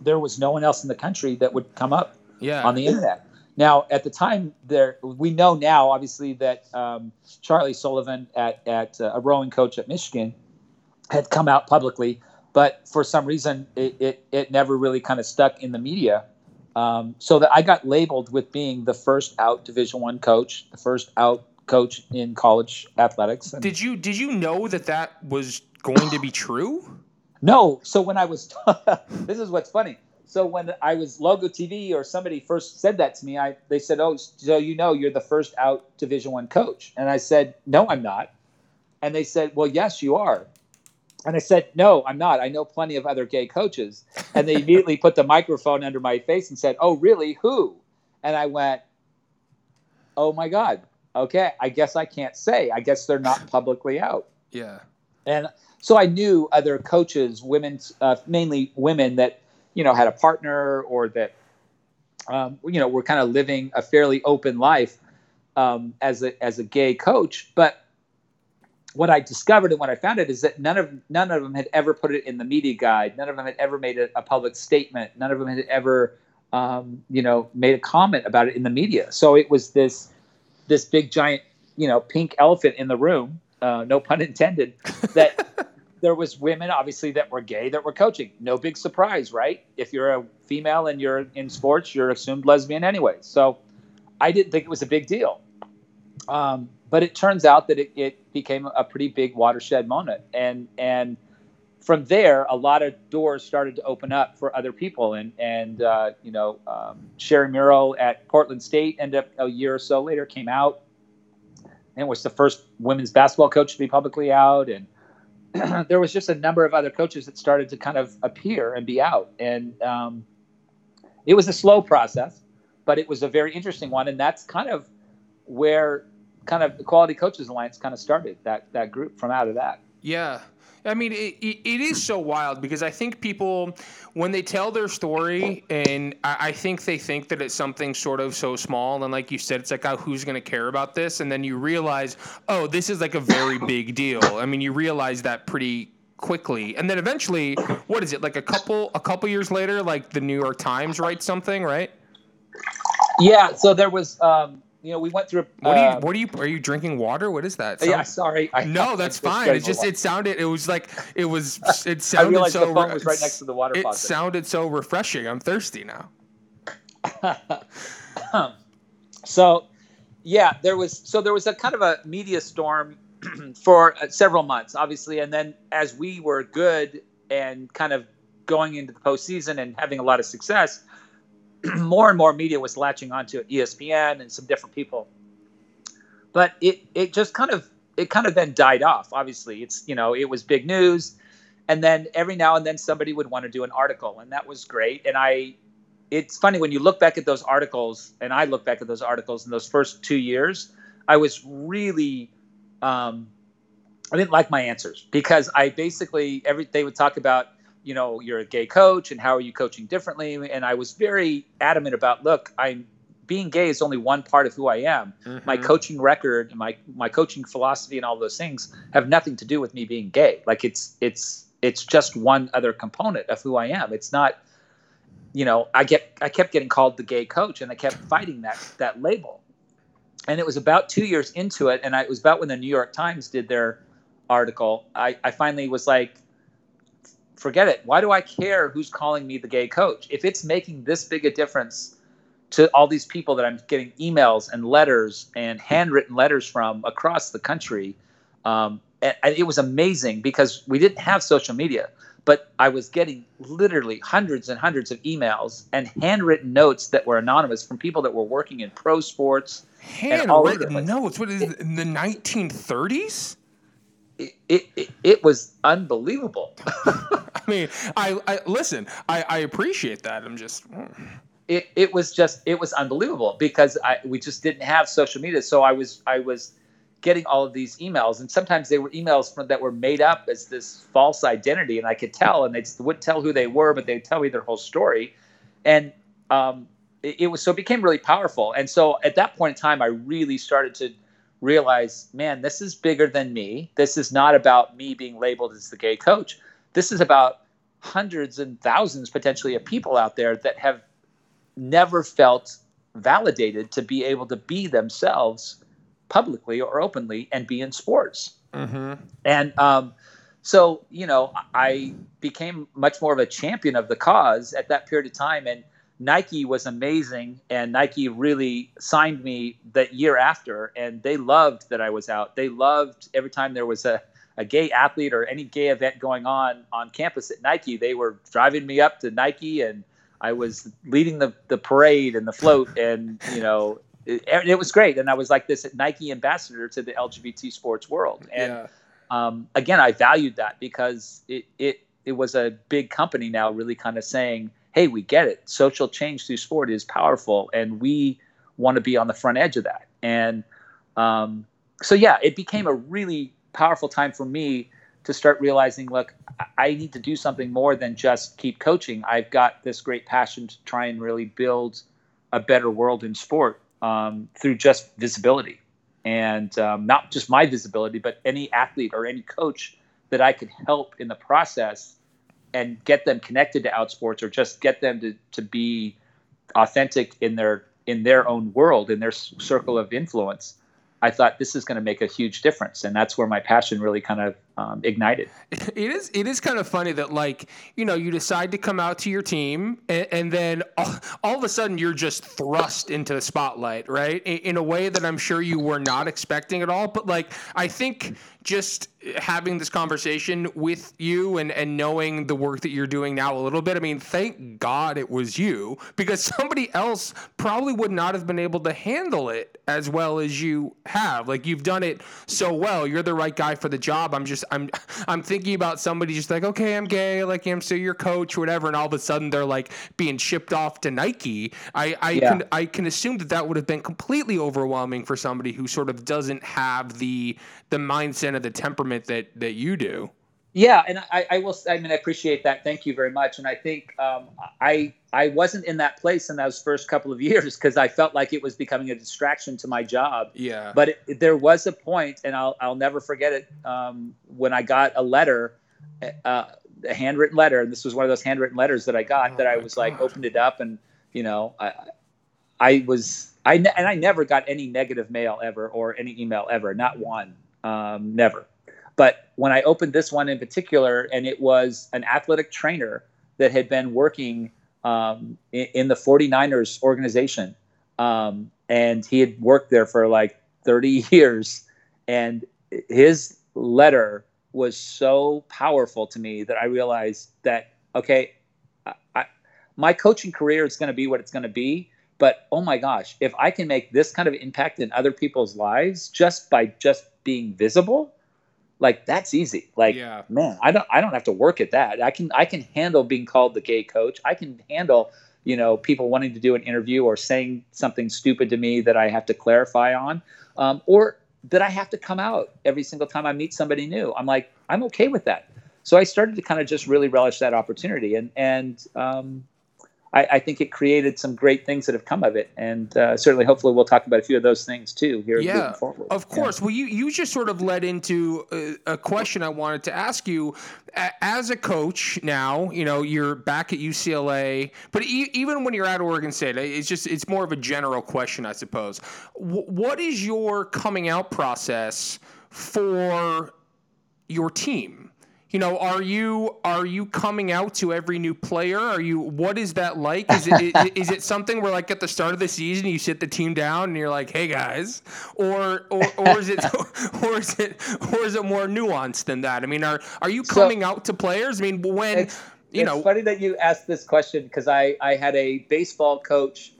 there was no one else in the country that would come up yeah. on the internet. Now, at the time, there we know now, obviously, that um, Charlie Sullivan, at at uh, a rowing coach at Michigan, had come out publicly, but for some reason, it it, it never really kind of stuck in the media. Um, so that I got labeled with being the first out Division One coach, the first out coach in college athletics. And did you did you know that that was going to be true? No. So when I was, [laughs] this is what's funny. So when I was Logo TV or somebody first said that to me, I they said, "Oh, so you know you're the first out Division One coach," and I said, "No, I'm not." And they said, "Well, yes, you are." And I said, "No, I'm not. I know plenty of other gay coaches." And they immediately put the microphone under my face and said, "Oh, really? Who?" And I went, "Oh my God. Okay, I guess I can't say. I guess they're not publicly out." Yeah. And so I knew other coaches, women, uh, mainly women that you know had a partner or that um, you know were kind of living a fairly open life um, as a as a gay coach. But what I discovered and what I found out is that none of none of them had ever put it in the media guide. None of them had ever made a, a public statement. None of them had ever um, you know made a comment about it in the media. So it was this this big giant you know pink elephant in the room. Uh, no pun intended. That [laughs] there was women obviously that were gay that were coaching. No big surprise, right? If you're a female and you're in sports, you're assumed lesbian anyway. So I didn't think it was a big deal. Um, but it turns out that it, it, became a pretty big watershed moment, and and from there, a lot of doors started to open up for other people. And and uh, you know, um, Sherri Murrell at Portland State ended up a year or so later came out and was the first women's basketball coach to be publicly out and [clears throat] there was just a number of other coaches that started to kind of appear and be out. And um, it was a slow process, but it was a very interesting one. And that's kind of where kind of the Equality Coaches Alliance kind of started that that group from out of that. Yeah. I mean, it, it, it is so wild because I think people, when they tell their story, and I, I, think they think that it's something sort of so small, and like you said, it's like, oh, who's going to care about this? And then you realize, oh, this is like a very [coughs] big deal. I mean, you realize that pretty quickly, and then eventually, what is it like a couple a couple years later, like the New York Times writes something, right? Yeah. So there was. Um, you know, we went through. A, what are you? Uh, what are you? Are you drinking water? What is that? Sound, yeah, sorry. I, no, [laughs] that's fine. It just it sounded. It was like it was. [laughs] It sounded so. The phone was right next to the water. It faucet. sounded so refreshing. I'm thirsty now. [laughs] so, yeah, there was. So there was a kind of a media storm [clears throat] for uh, several months, obviously, and then as we were good and kind of going into the postseason and having a lot of success [clears throat] more and more media was latching onto it, ESPN and some different people. But it it just kind of it kind of then died off. Obviously, it's you know it was big news, and then every now and then somebody would want to do an article, and that was great. And I, it's funny when you look back at those articles, and I look back at those articles in those first two years, I was really. Um, I didn't like my answers because I basically every they would talk about you know, you're a gay coach and how are you coaching differently? And I was very adamant about, look, I'm being gay is only one part of who I am. Mm-hmm. My coaching record, and my my coaching philosophy, and all those things have nothing to do with me being gay. Like it's it's it's just one other component of who I am. It's not, you know, I get I kept getting called the gay coach, and I kept fighting that that label. And it was about two years into it, and I, it was about when the New York Times did their article. I, I finally was like, forget it. Why do I care who's calling me the gay coach? If it's making this big a difference to all these people that I'm getting emails and letters and handwritten letters from across the country, um, and, and it was amazing because we didn't have social media, but I was getting literally hundreds and hundreds of emails and handwritten notes that were anonymous from people that were working in pro sports. Handwritten notes? What is it, in the 1930s? It, it, it was unbelievable. [laughs] I mean, I, I listen. I, I appreciate that. I'm just. It, it was just it was unbelievable because I we just didn't have social media, so I was I was getting all of these emails, and sometimes they were emails from, that were made up as this false identity, and I could tell, and they wouldn't tell who they were, but they'd tell me their whole story, and um, it, it was so it became really powerful, and so at that point in time, I really started to realize, man, this is bigger than me. This is not about me being labeled as the gay coach. This is about hundreds and thousands potentially of people out there that have never felt validated to be able to be themselves publicly or openly and be in sports. Mm-hmm. And um, so, you know, I became much more of a champion of the cause at that period of time. And Nike was amazing. And Nike really signed me that year after. And they loved that I was out. They loved every time there was a, a gay athlete or any gay event going on on campus at Nike, they were driving me up to Nike and I was leading the, the parade and the float. And, you know, it, it was great. And I was like this Nike ambassador to the LGBT sports world. And, yeah um, again, I valued that because it, it it was a big company now, really kind of saying, "Hey, we get it. Social change through sport is powerful, and we want to be on the front edge of that." And um, so, yeah, it became a really powerful time for me to start realizing, look, I need to do something more than just keep coaching. I've got this great passion to try and really build a better world in sport um, through just visibility and um, not just my visibility, but any athlete or any coach that I could help in the process and get them connected to outsports or just get them to, to be authentic in their in their own world in their circle of influence I thought this is going to make a huge difference, and that's where my passion really kind of um, ignited. [laughs] It is. It is kind of funny that like you know you decide to come out to your team, and, and then all, all, of a sudden you're just thrust into the spotlight, right? In, in, a way that I'm sure you were not expecting at all. But like I think just having this conversation with you and, and knowing the work that you're doing now a little bit, I mean, thank God it was you because [laughs] somebody else probably would not have been able to handle it as well as you have. Like you've done it so well. You're the right guy for the job. I'm just I'm [laughs] I'm thinking about somebody just like, okay, I'm gay, like I'm still your coach, whatever, and all of a sudden they're like being shipped off to Nike. I, I yeah. can I can assume that that would have been completely overwhelming for somebody who sort of doesn't have the the mindset of the temperament that that you do. Yeah, and I, I will. I mean, I appreciate that. Thank you very much. And I think um, I I wasn't in that place in those first couple of [laughs] years because I felt like it was becoming a distraction to my job. Yeah. But it, there was a point, and I'll I'll never forget it. Um, when I got a letter, uh, a handwritten letter, and this was one of those handwritten letters that I got oh that I was God. like opened it up, and you know, I I was I and I never got any negative mail ever or any email ever, not one, um, never. But when I opened this one in particular, and it was an athletic trainer that had been working um, in, in, the 49ers organization, um, and he had worked there for like 30 [laughs] years, and his letter was so powerful to me that I realized that okay, I, I, my coaching career is going to be what it's going to be. But oh my gosh, if I can make this kind of impact in other people's lives just by just being visible, like that's easy. Like yeah. man, I don't I don't have to work at that. I can I can handle being called the gay coach. I can handle you know people wanting to do an interview or saying something stupid to me that I have to clarify on, um, or that I have to come out every single time I meet somebody new. I'm like I'm okay with that. So I started to kind of just really relish that opportunity, and and um, I, I, think it created some great things that have come of it, and uh, certainly, hopefully, we'll talk about a few of those things too here. Yeah, of course. Yeah. Well, you you just sort of led into a, a, question I wanted to ask you. As a coach now, you know you're back at UCLA, but e- even when you're at Oregon State, it's just it's more of a general question, I suppose. W- what is your coming out process for your team? You know, are you are you coming out to every new player? Are you what is that like? Is it is, is it something where like at the start of the season you sit the team down and you're like, hey guys, or or, or is it [laughs] or is it or is it more nuanced than that? I mean, are are you coming so, out to players? I mean, when it's, you it's know, funny that you asked this question because I I had a baseball coach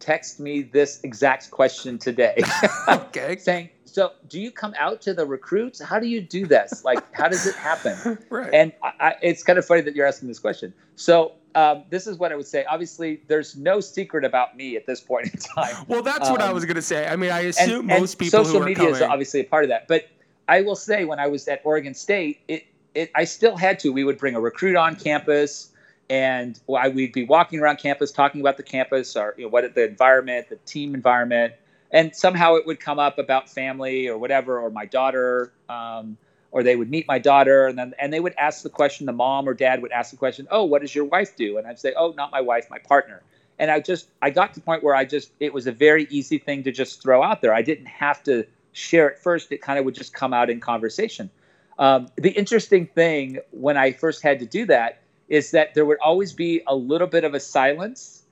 text me this exact question today. [laughs] okay, [laughs] saying so do you come out to the recruits? How do you do this? Like, how does it happen? [laughs] right. And I, I, it's kind of funny that you're asking this question. So um, this is what I would say. Obviously, there's no secret about me at this point in time. Well, that's um, what I um, was going to say. I mean, I assume and, most and people social media coming... is obviously a part of that. But I will say, when I was at Oregon State, it, it I still had to. We would bring a recruit on campus and why we'd be walking around campus talking about the campus or you know, what the environment, the team environment, and somehow it would come up about family or whatever, or my daughter, um, or they would meet my daughter, and then and they would ask the question. The mom or dad would ask the question, "Oh, what does your wife do?" And I'd say, "Oh, not my wife, my partner." And I just I got to the point where I just it was a very easy thing to just throw out there. I didn't have to share it first. It kind of would just come out in conversation. Um, the interesting thing when I first had to do that is that there would always be a little bit of a silence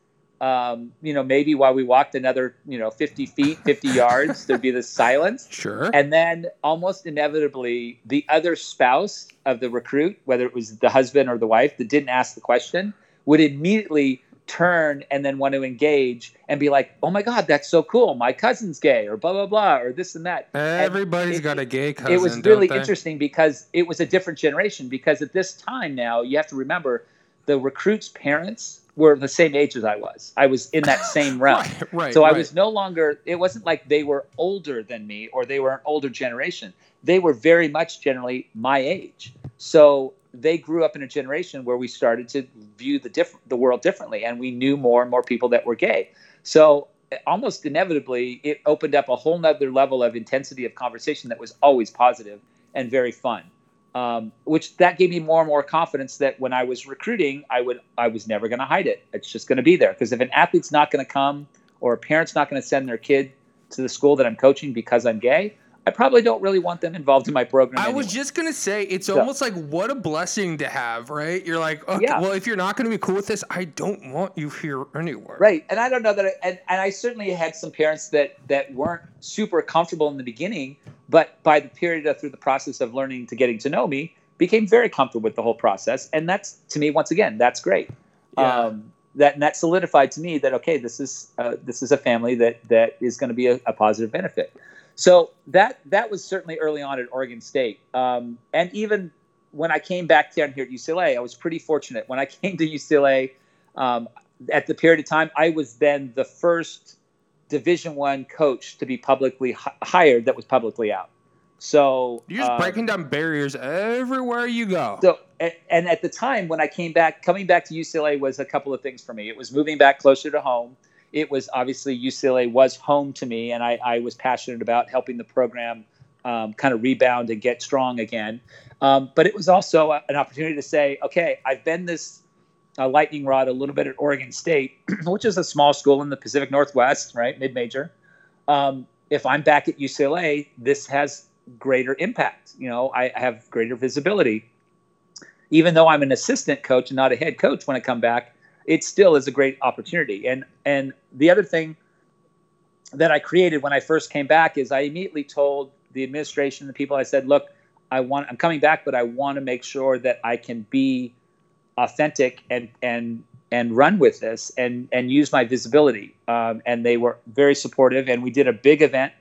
um, you know, maybe while we walked another, you know, 50 feet, 50 [laughs] yards, there'd be this silence. Sure. And then almost inevitably, the other spouse of the recruit, whether it was the husband or the wife that didn't ask the question, would immediately turn and then want to engage and be like, oh my God, that's so cool. My cousin's gay or blah, blah, blah, or this and that. Everybody's and got a gay cousin. It was really interesting because it was a different generation. Because at this time now, you have to remember the recruits' parents were the same age as I was. I was in that same [laughs] realm. right, right, so I right. was no longer, it wasn't like they were older than me or they were an older generation. They were very much generally my age. So they grew up in a generation where we started to view the diff- the world differently and we knew more and more people that were gay. So eh, almost inevitably, it opened up a whole nother level of intensity of conversation that was always positive and very fun um, which that gave me more and more confidence that when I was recruiting, I would I was never going to hide it. It's just going to be there because if an athlete's not going to come or a parent's not going to send their kid to the school that I'm coaching because I'm gay, I probably don't really want them involved in my program. I anyway. was just gonna say it's So- almost like what a blessing to have, right? You're like, okay, Yeah. well, if you're not gonna be cool with this, I don't want you here anywhere. Right, and I don't know that, I, and, and I certainly had some parents that that weren't super comfortable in the beginning, but by the period of through the process of learning to getting to know me, became very comfortable with the whole process, and that's to me once again that's great. Yeah. Um, that and that solidified to me that okay, this is uh, this is a family that that is going to be a, a positive benefit. So that that was certainly early on at Oregon State, um, and even when I came back down here at UCLA, I was pretty fortunate. When I [laughs] came to UCLA, um, at the period of time, I was then the first Division One coach to be publicly hi- hired that was publicly out. So You're just um, breaking down barriers everywhere you go. so, and at the time when I came back, coming back to UCLA was a couple of things for me. It was moving back closer to home. It was obviously UCLA was home to me, and I, I was passionate about helping the program um, kind of rebound and get strong again. Um, but it was also an opportunity to say, okay, I've been this uh, lightning rod a little bit at Oregon State, [clears throat] which is a small school in the Pacific Northwest, right, mid major. Um, if I'm back at UCLA, this has greater impact. You know, I I have greater visibility even though I'm an assistant coach and not a head coach when I come back, it still is a great opportunity. And and the other thing that I created when I first came back is I immediately told the administration, the people, I said, look, I want I'm coming back, but I want to make sure that I can be authentic and and and run with this and and use my visibility. Um, and they were very supportive. And we did a big event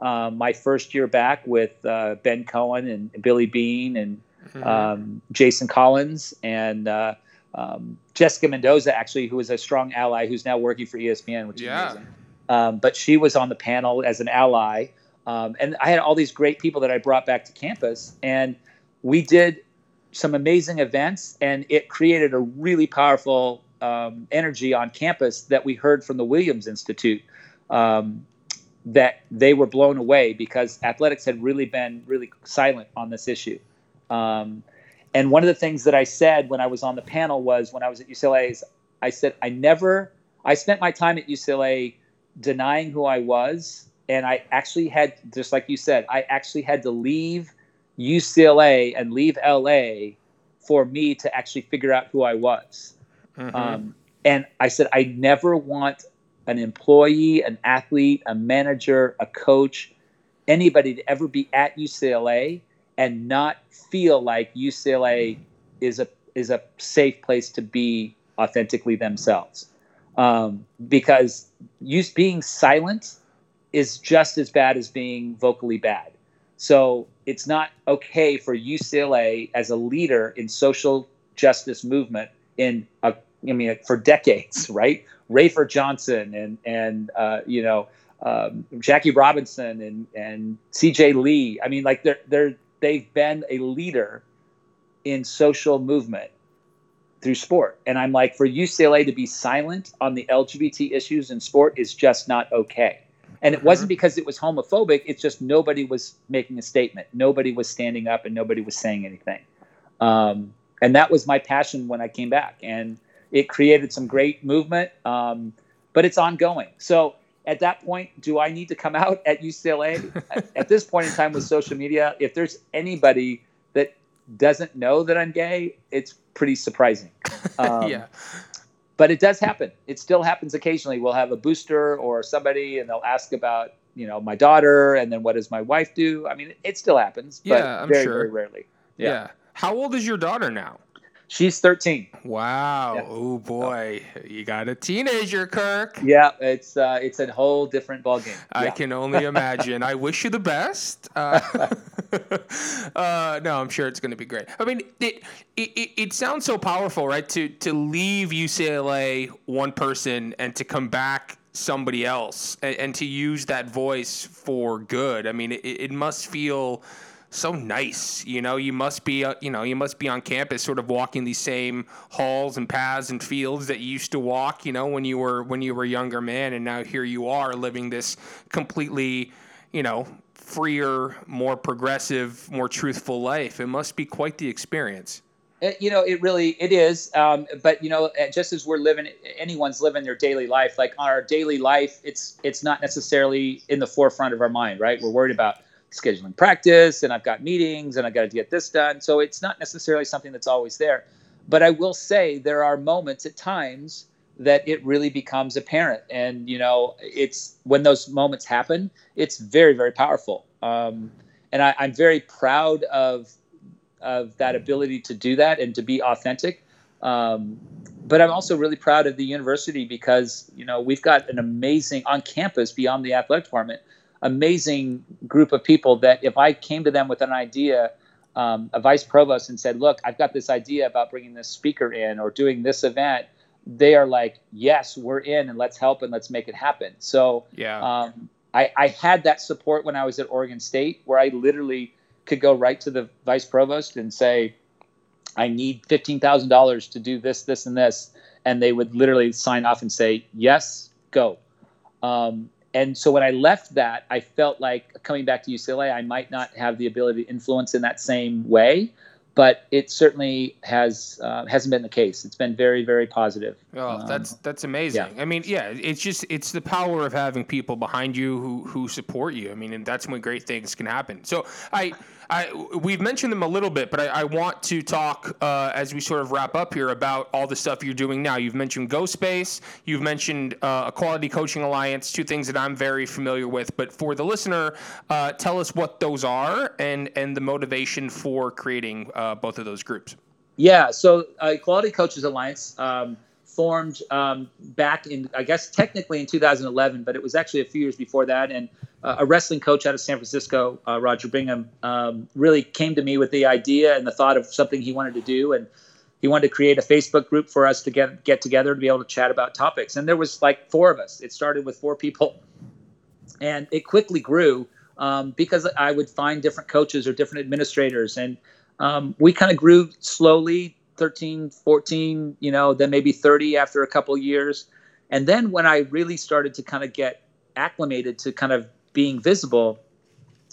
uh, my first year back with uh, Ben Cohen and Billy Bean and Mhm. um, Jason Collins and uh, um, Jessica Mendoza, actually, who is a strong ally who's now working for ESPN, which is amazing. Um, but she was on the panel as an ally. Um, and I had all these great people that I brought back to campus. And we did some amazing events, and it created a really powerful um, energy on campus that we heard from the Williams Institute. Um, that they were blown away because athletics had really been really silent on this issue. Um, and one of the things that I said when I was on the panel was when I was at UCLA is I said I never I spent my time at UCLA denying who I was, and I actually had just like you said I actually had to leave UCLA and leave LA for me to actually figure out who I was. Mhm. Um, and I said, I never want an employee, an athlete, a manager, a coach, anybody to ever be at UCLA and not feel like UCLA is a is a safe place to be authentically themselves. Um, because use being silent is just as bad as being vocally bad. So it's not okay for UCLA as a leader in social justice movement in a, I mean for decades, [laughs] right? Rafer Johnson and and uh, you know um, Jackie Robinson and and C.J. Lee. I mean, like they're they're they've been a leader in social movement through sport, and I'm like for UCLA to be silent on the LGBT issues in sport is just not okay. And it mm-hmm. wasn't because it was homophobic. It's just nobody was making a statement. Nobody was standing up and nobody was saying anything. Um, and that was my passion when I came back. And it created some great movement, um, but it's ongoing. So at that point, do I need to come out at UCLA? [laughs] at this point in time with social media, if there's anybody that doesn't know that I'm gay, it's pretty surprising. [laughs] Um, yeah. But it does happen. It still happens occasionally. We'll have a booster or somebody, and they'll ask about, you know, my daughter, and then what does my wife do? I mean, it, still happens, but yeah, I'm very, sure. very rarely. Yeah. yeah. How old is your daughter now? She's 13. Wow. Yeah. Oh boy, you got a teenager, Kirk. Yeah, it's uh, it's a whole different ballgame. I can only [laughs] imagine. I wish you the best. Uh, [laughs] uh, no, I'm sure it's going to be great. I mean, it, it it sounds so powerful, right? To to leave UCLA one person and to come back somebody else and, and to use that voice for good. I mean, it, it must feel so nice. You know, you must be, uh, you know, you must be on campus, sort of walking these same halls and paths and fields that you used to walk. You know, when you were when you were a younger man, and now here you are living this completely, you know, freer, more progressive, more truthful life. It must be quite the experience. It, uh, you know, it really it is. Um, but you know, uh, just as we're living, anyone's living their daily life. Like on our daily life, it's it's not necessarily in the forefront of our mind, right? We're worried about scheduling practice and I've got meetings and I've got to get this done. So it's not necessarily something that's always there. But I will say there are moments at times that it really becomes apparent. And, you know, it's when those moments happen, it's very, very powerful. Um, and I, I'm very proud of, of that ability to do that and to be authentic. Um, but I'm also really proud of the university because, you know, we've got an amazing on campus beyond the athletic department amazing group of people that if I came to them with an idea, um, a vice provost, and said, "Look, I've got this idea about bringing this speaker in or doing this event," they are like, "Yes, we're in, and let's help and let's make it happen." So yeah, um, I, I had that support when I was at Oregon State, where I literally could go right to the vice provost and say, "I need fifteen thousand dollars to do this, this, and this," and they would literally sign off and say, "Yes, go." Um, and so when I left that, I felt like coming back to UCLA, I might not have the ability to influence in that same way, but it certainly has uh, hasn't been the case. It's been very, very positive. Oh, um, that's that's amazing. Yeah. I mean, yeah, it's just it's the power of having people behind you who who support you. I mean, and that's when great things can happen. So I I, we've mentioned them a little bit, but I, I want to talk uh, as we sort of wrap up here about all the stuff you're doing now. You've mentioned GoSpace, you've mentioned uh, Quality Coaching Alliance, two things that I'm very familiar with. But for the listener, uh, tell us what those are and and the motivation for creating uh, both of those groups. Yeah, so uh, Equality Coaches Alliance. Um, formed um, back in, I guess, technically in 2011, but it was actually a few years before that. And uh, a wrestling coach out of San Francisco, uh, Roger Bingham, um, really came to me with the idea and the thought of something he wanted to do. And he wanted to create a Facebook group for us to get get together to be able to chat about topics. And there was like four of us. It started with four people, and it quickly grew um, because I would find different coaches or different administrators, and um, we kind of grew slowly 13, 14, you know, then maybe 30 after a couple years. And then when I really started to kind of get acclimated to kind of being visible,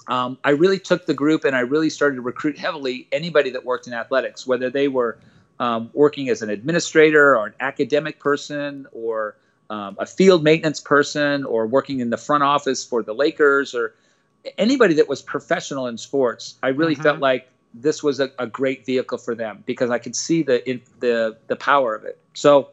um, I really took the group and I really started to recruit heavily anybody that worked in athletics, whether they were um, working as an administrator or an academic person or um, a field maintenance person or working in the front office for the Lakers or anybody that was professional in sports. I really mm-hmm. felt like this was a, a, great vehicle for them because I could see the in, the the power of it. So,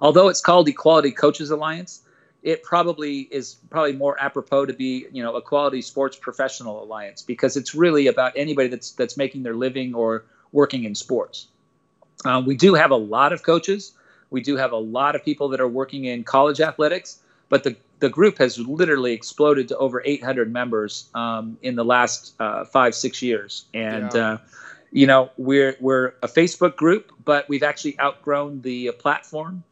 although it's called Equality Coaches Alliance, it probably is probably more apropos to be you know Equality Sports Professional Alliance because it's really about anybody that's that's making their living or working in sports. Uh, we do have a lot of coaches. We do have a lot of people that are working in college athletics, but the the group has literally exploded to over 800 members um, in the last uh, five six years. And yeah. uh, you know we're we're a facebook group but we've actually outgrown the platform.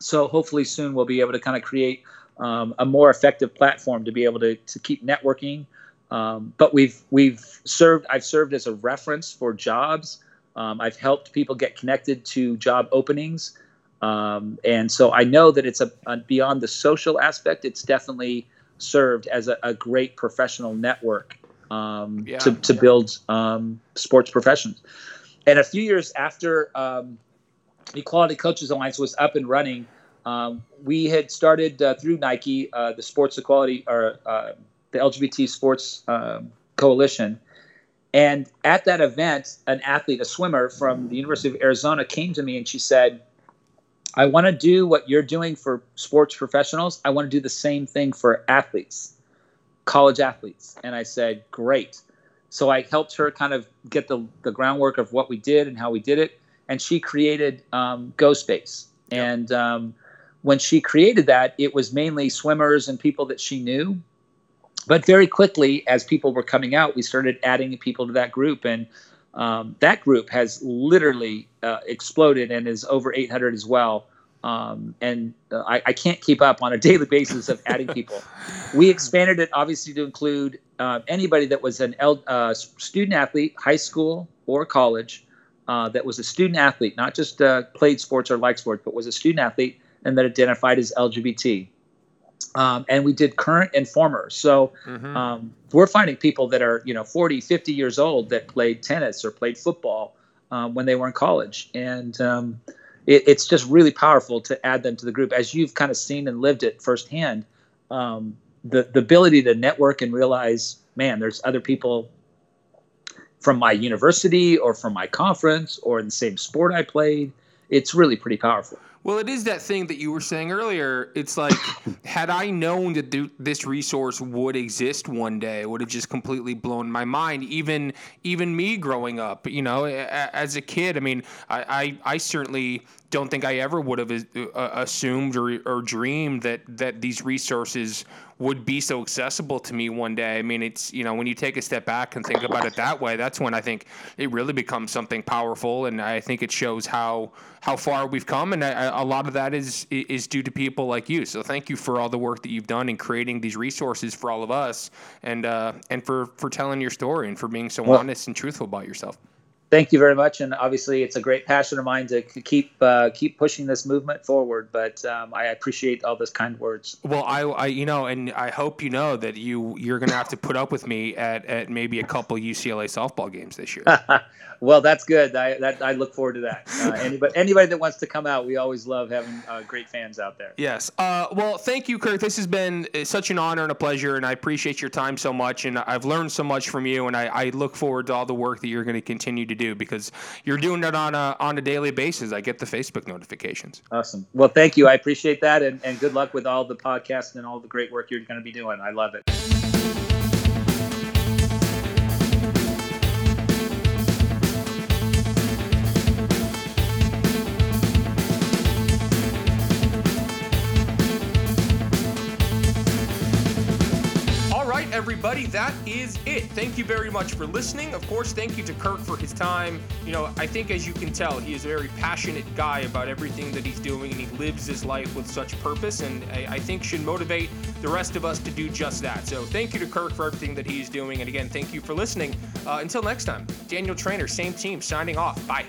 So hopefully soon we'll be able to kind of create um, a more effective platform to be able to, to keep networking. Um, but we've we've served i've served as a reference for jobs. Um, i've helped people get connected to job openings Um, and so I know that it's a, a, beyond the social aspect. It's definitely served as a, a great professional network um, yeah. to, to build um, sports professions. And a few years after um, Equality Coaches Alliance was up and running, um, we had started uh, through Nike uh, the Sports Equality or uh, the LGBT Sports um, Coalition. And at that event, an athlete, a swimmer from the University of Arizona, came to me and she said, I want to do what you're doing for sports professionals. I want to do the same thing for athletes, college athletes. And I said, Great. So I helped her kind of get the, the groundwork of what we did and how we did it. And she created um, Go Space. Yep. And um, when she created that, it was mainly swimmers and people that she knew. But very quickly, as people were coming out, we started adding people to that group. And um, that group has literally uh, exploded and is over 800 as well. Um, and uh, I, I, can't keep up on a [laughs] daily basis of adding people. we expanded it obviously to include uh, anybody that was an uh, student athlete, high school or college, uh, that was a student athlete, not just uh, played sports or liked sports, but was a student athlete and that identified as LGBT. Um, and we did current and former. So mm-hmm. um, we're finding people that are, you know, 40, 50 years old that played tennis or played football um, when they were in college. And um, it, it's just really powerful to add them to the group. As you've kind of seen and lived it firsthand, um, the, the ability to network and realize, man, there's other people from my university or from my conference or in the same sport I played. It's really pretty powerful. Well, it is that thing that you were saying earlier. It's like, [coughs] had I known that th- this resource would exist one day, it would have just completely blown my mind. Even even me growing up, you know, a- as a kid, I mean, I, I, I certainly don't think I ever would have uh, assumed or, or dreamed that that these resources would be so accessible to me one day. I mean, it's you know when you take a step back and think about it that way, that's when I think it really becomes something powerful, and I think it shows how how far we've come, and a lot of that is is due to people like you. So thank you for all the work that you've done in creating these resources for all of us, and uh, and for for telling your story and for being so well, honest and truthful about yourself thank you very much. And obviously, it's a great passion of mine to keep uh, keep pushing this movement forward. But um, I appreciate all those kind words. Well, I, I, you know, and I hope you know that you you're going to have to put up with me at, at maybe a couple UCLA softball games this year. [laughs] well, that's good. I that I look forward to that. Uh, anybody anybody that wants to come out, we always love having uh, great fans out there. Yes. Uh, well, thank you, Kirk. This has been uh, such an honor and a pleasure, and I appreciate your time so much. And I've learned so much from you, and I, I look forward to all the work that you're going to continue to do because you're doing it on a on a daily basis. I get the Facebook notifications. Awesome. Well, thank you. I appreciate that, and, and good luck with all the podcasts and all the great work you're going to be doing. I love it. Everybody, that is it. Thank you very much for listening. Of course, thank you to Kirk for his time. You know, I think as you can tell, he is a very passionate guy about everything that he's doing, and he lives his life with such purpose, and I, I think should motivate the rest of us to do just that. So thank you to Kirk for everything that he's doing, and again, thank you for listening. Uh, until next time, Daniel Trainer, same team, signing off. Bye.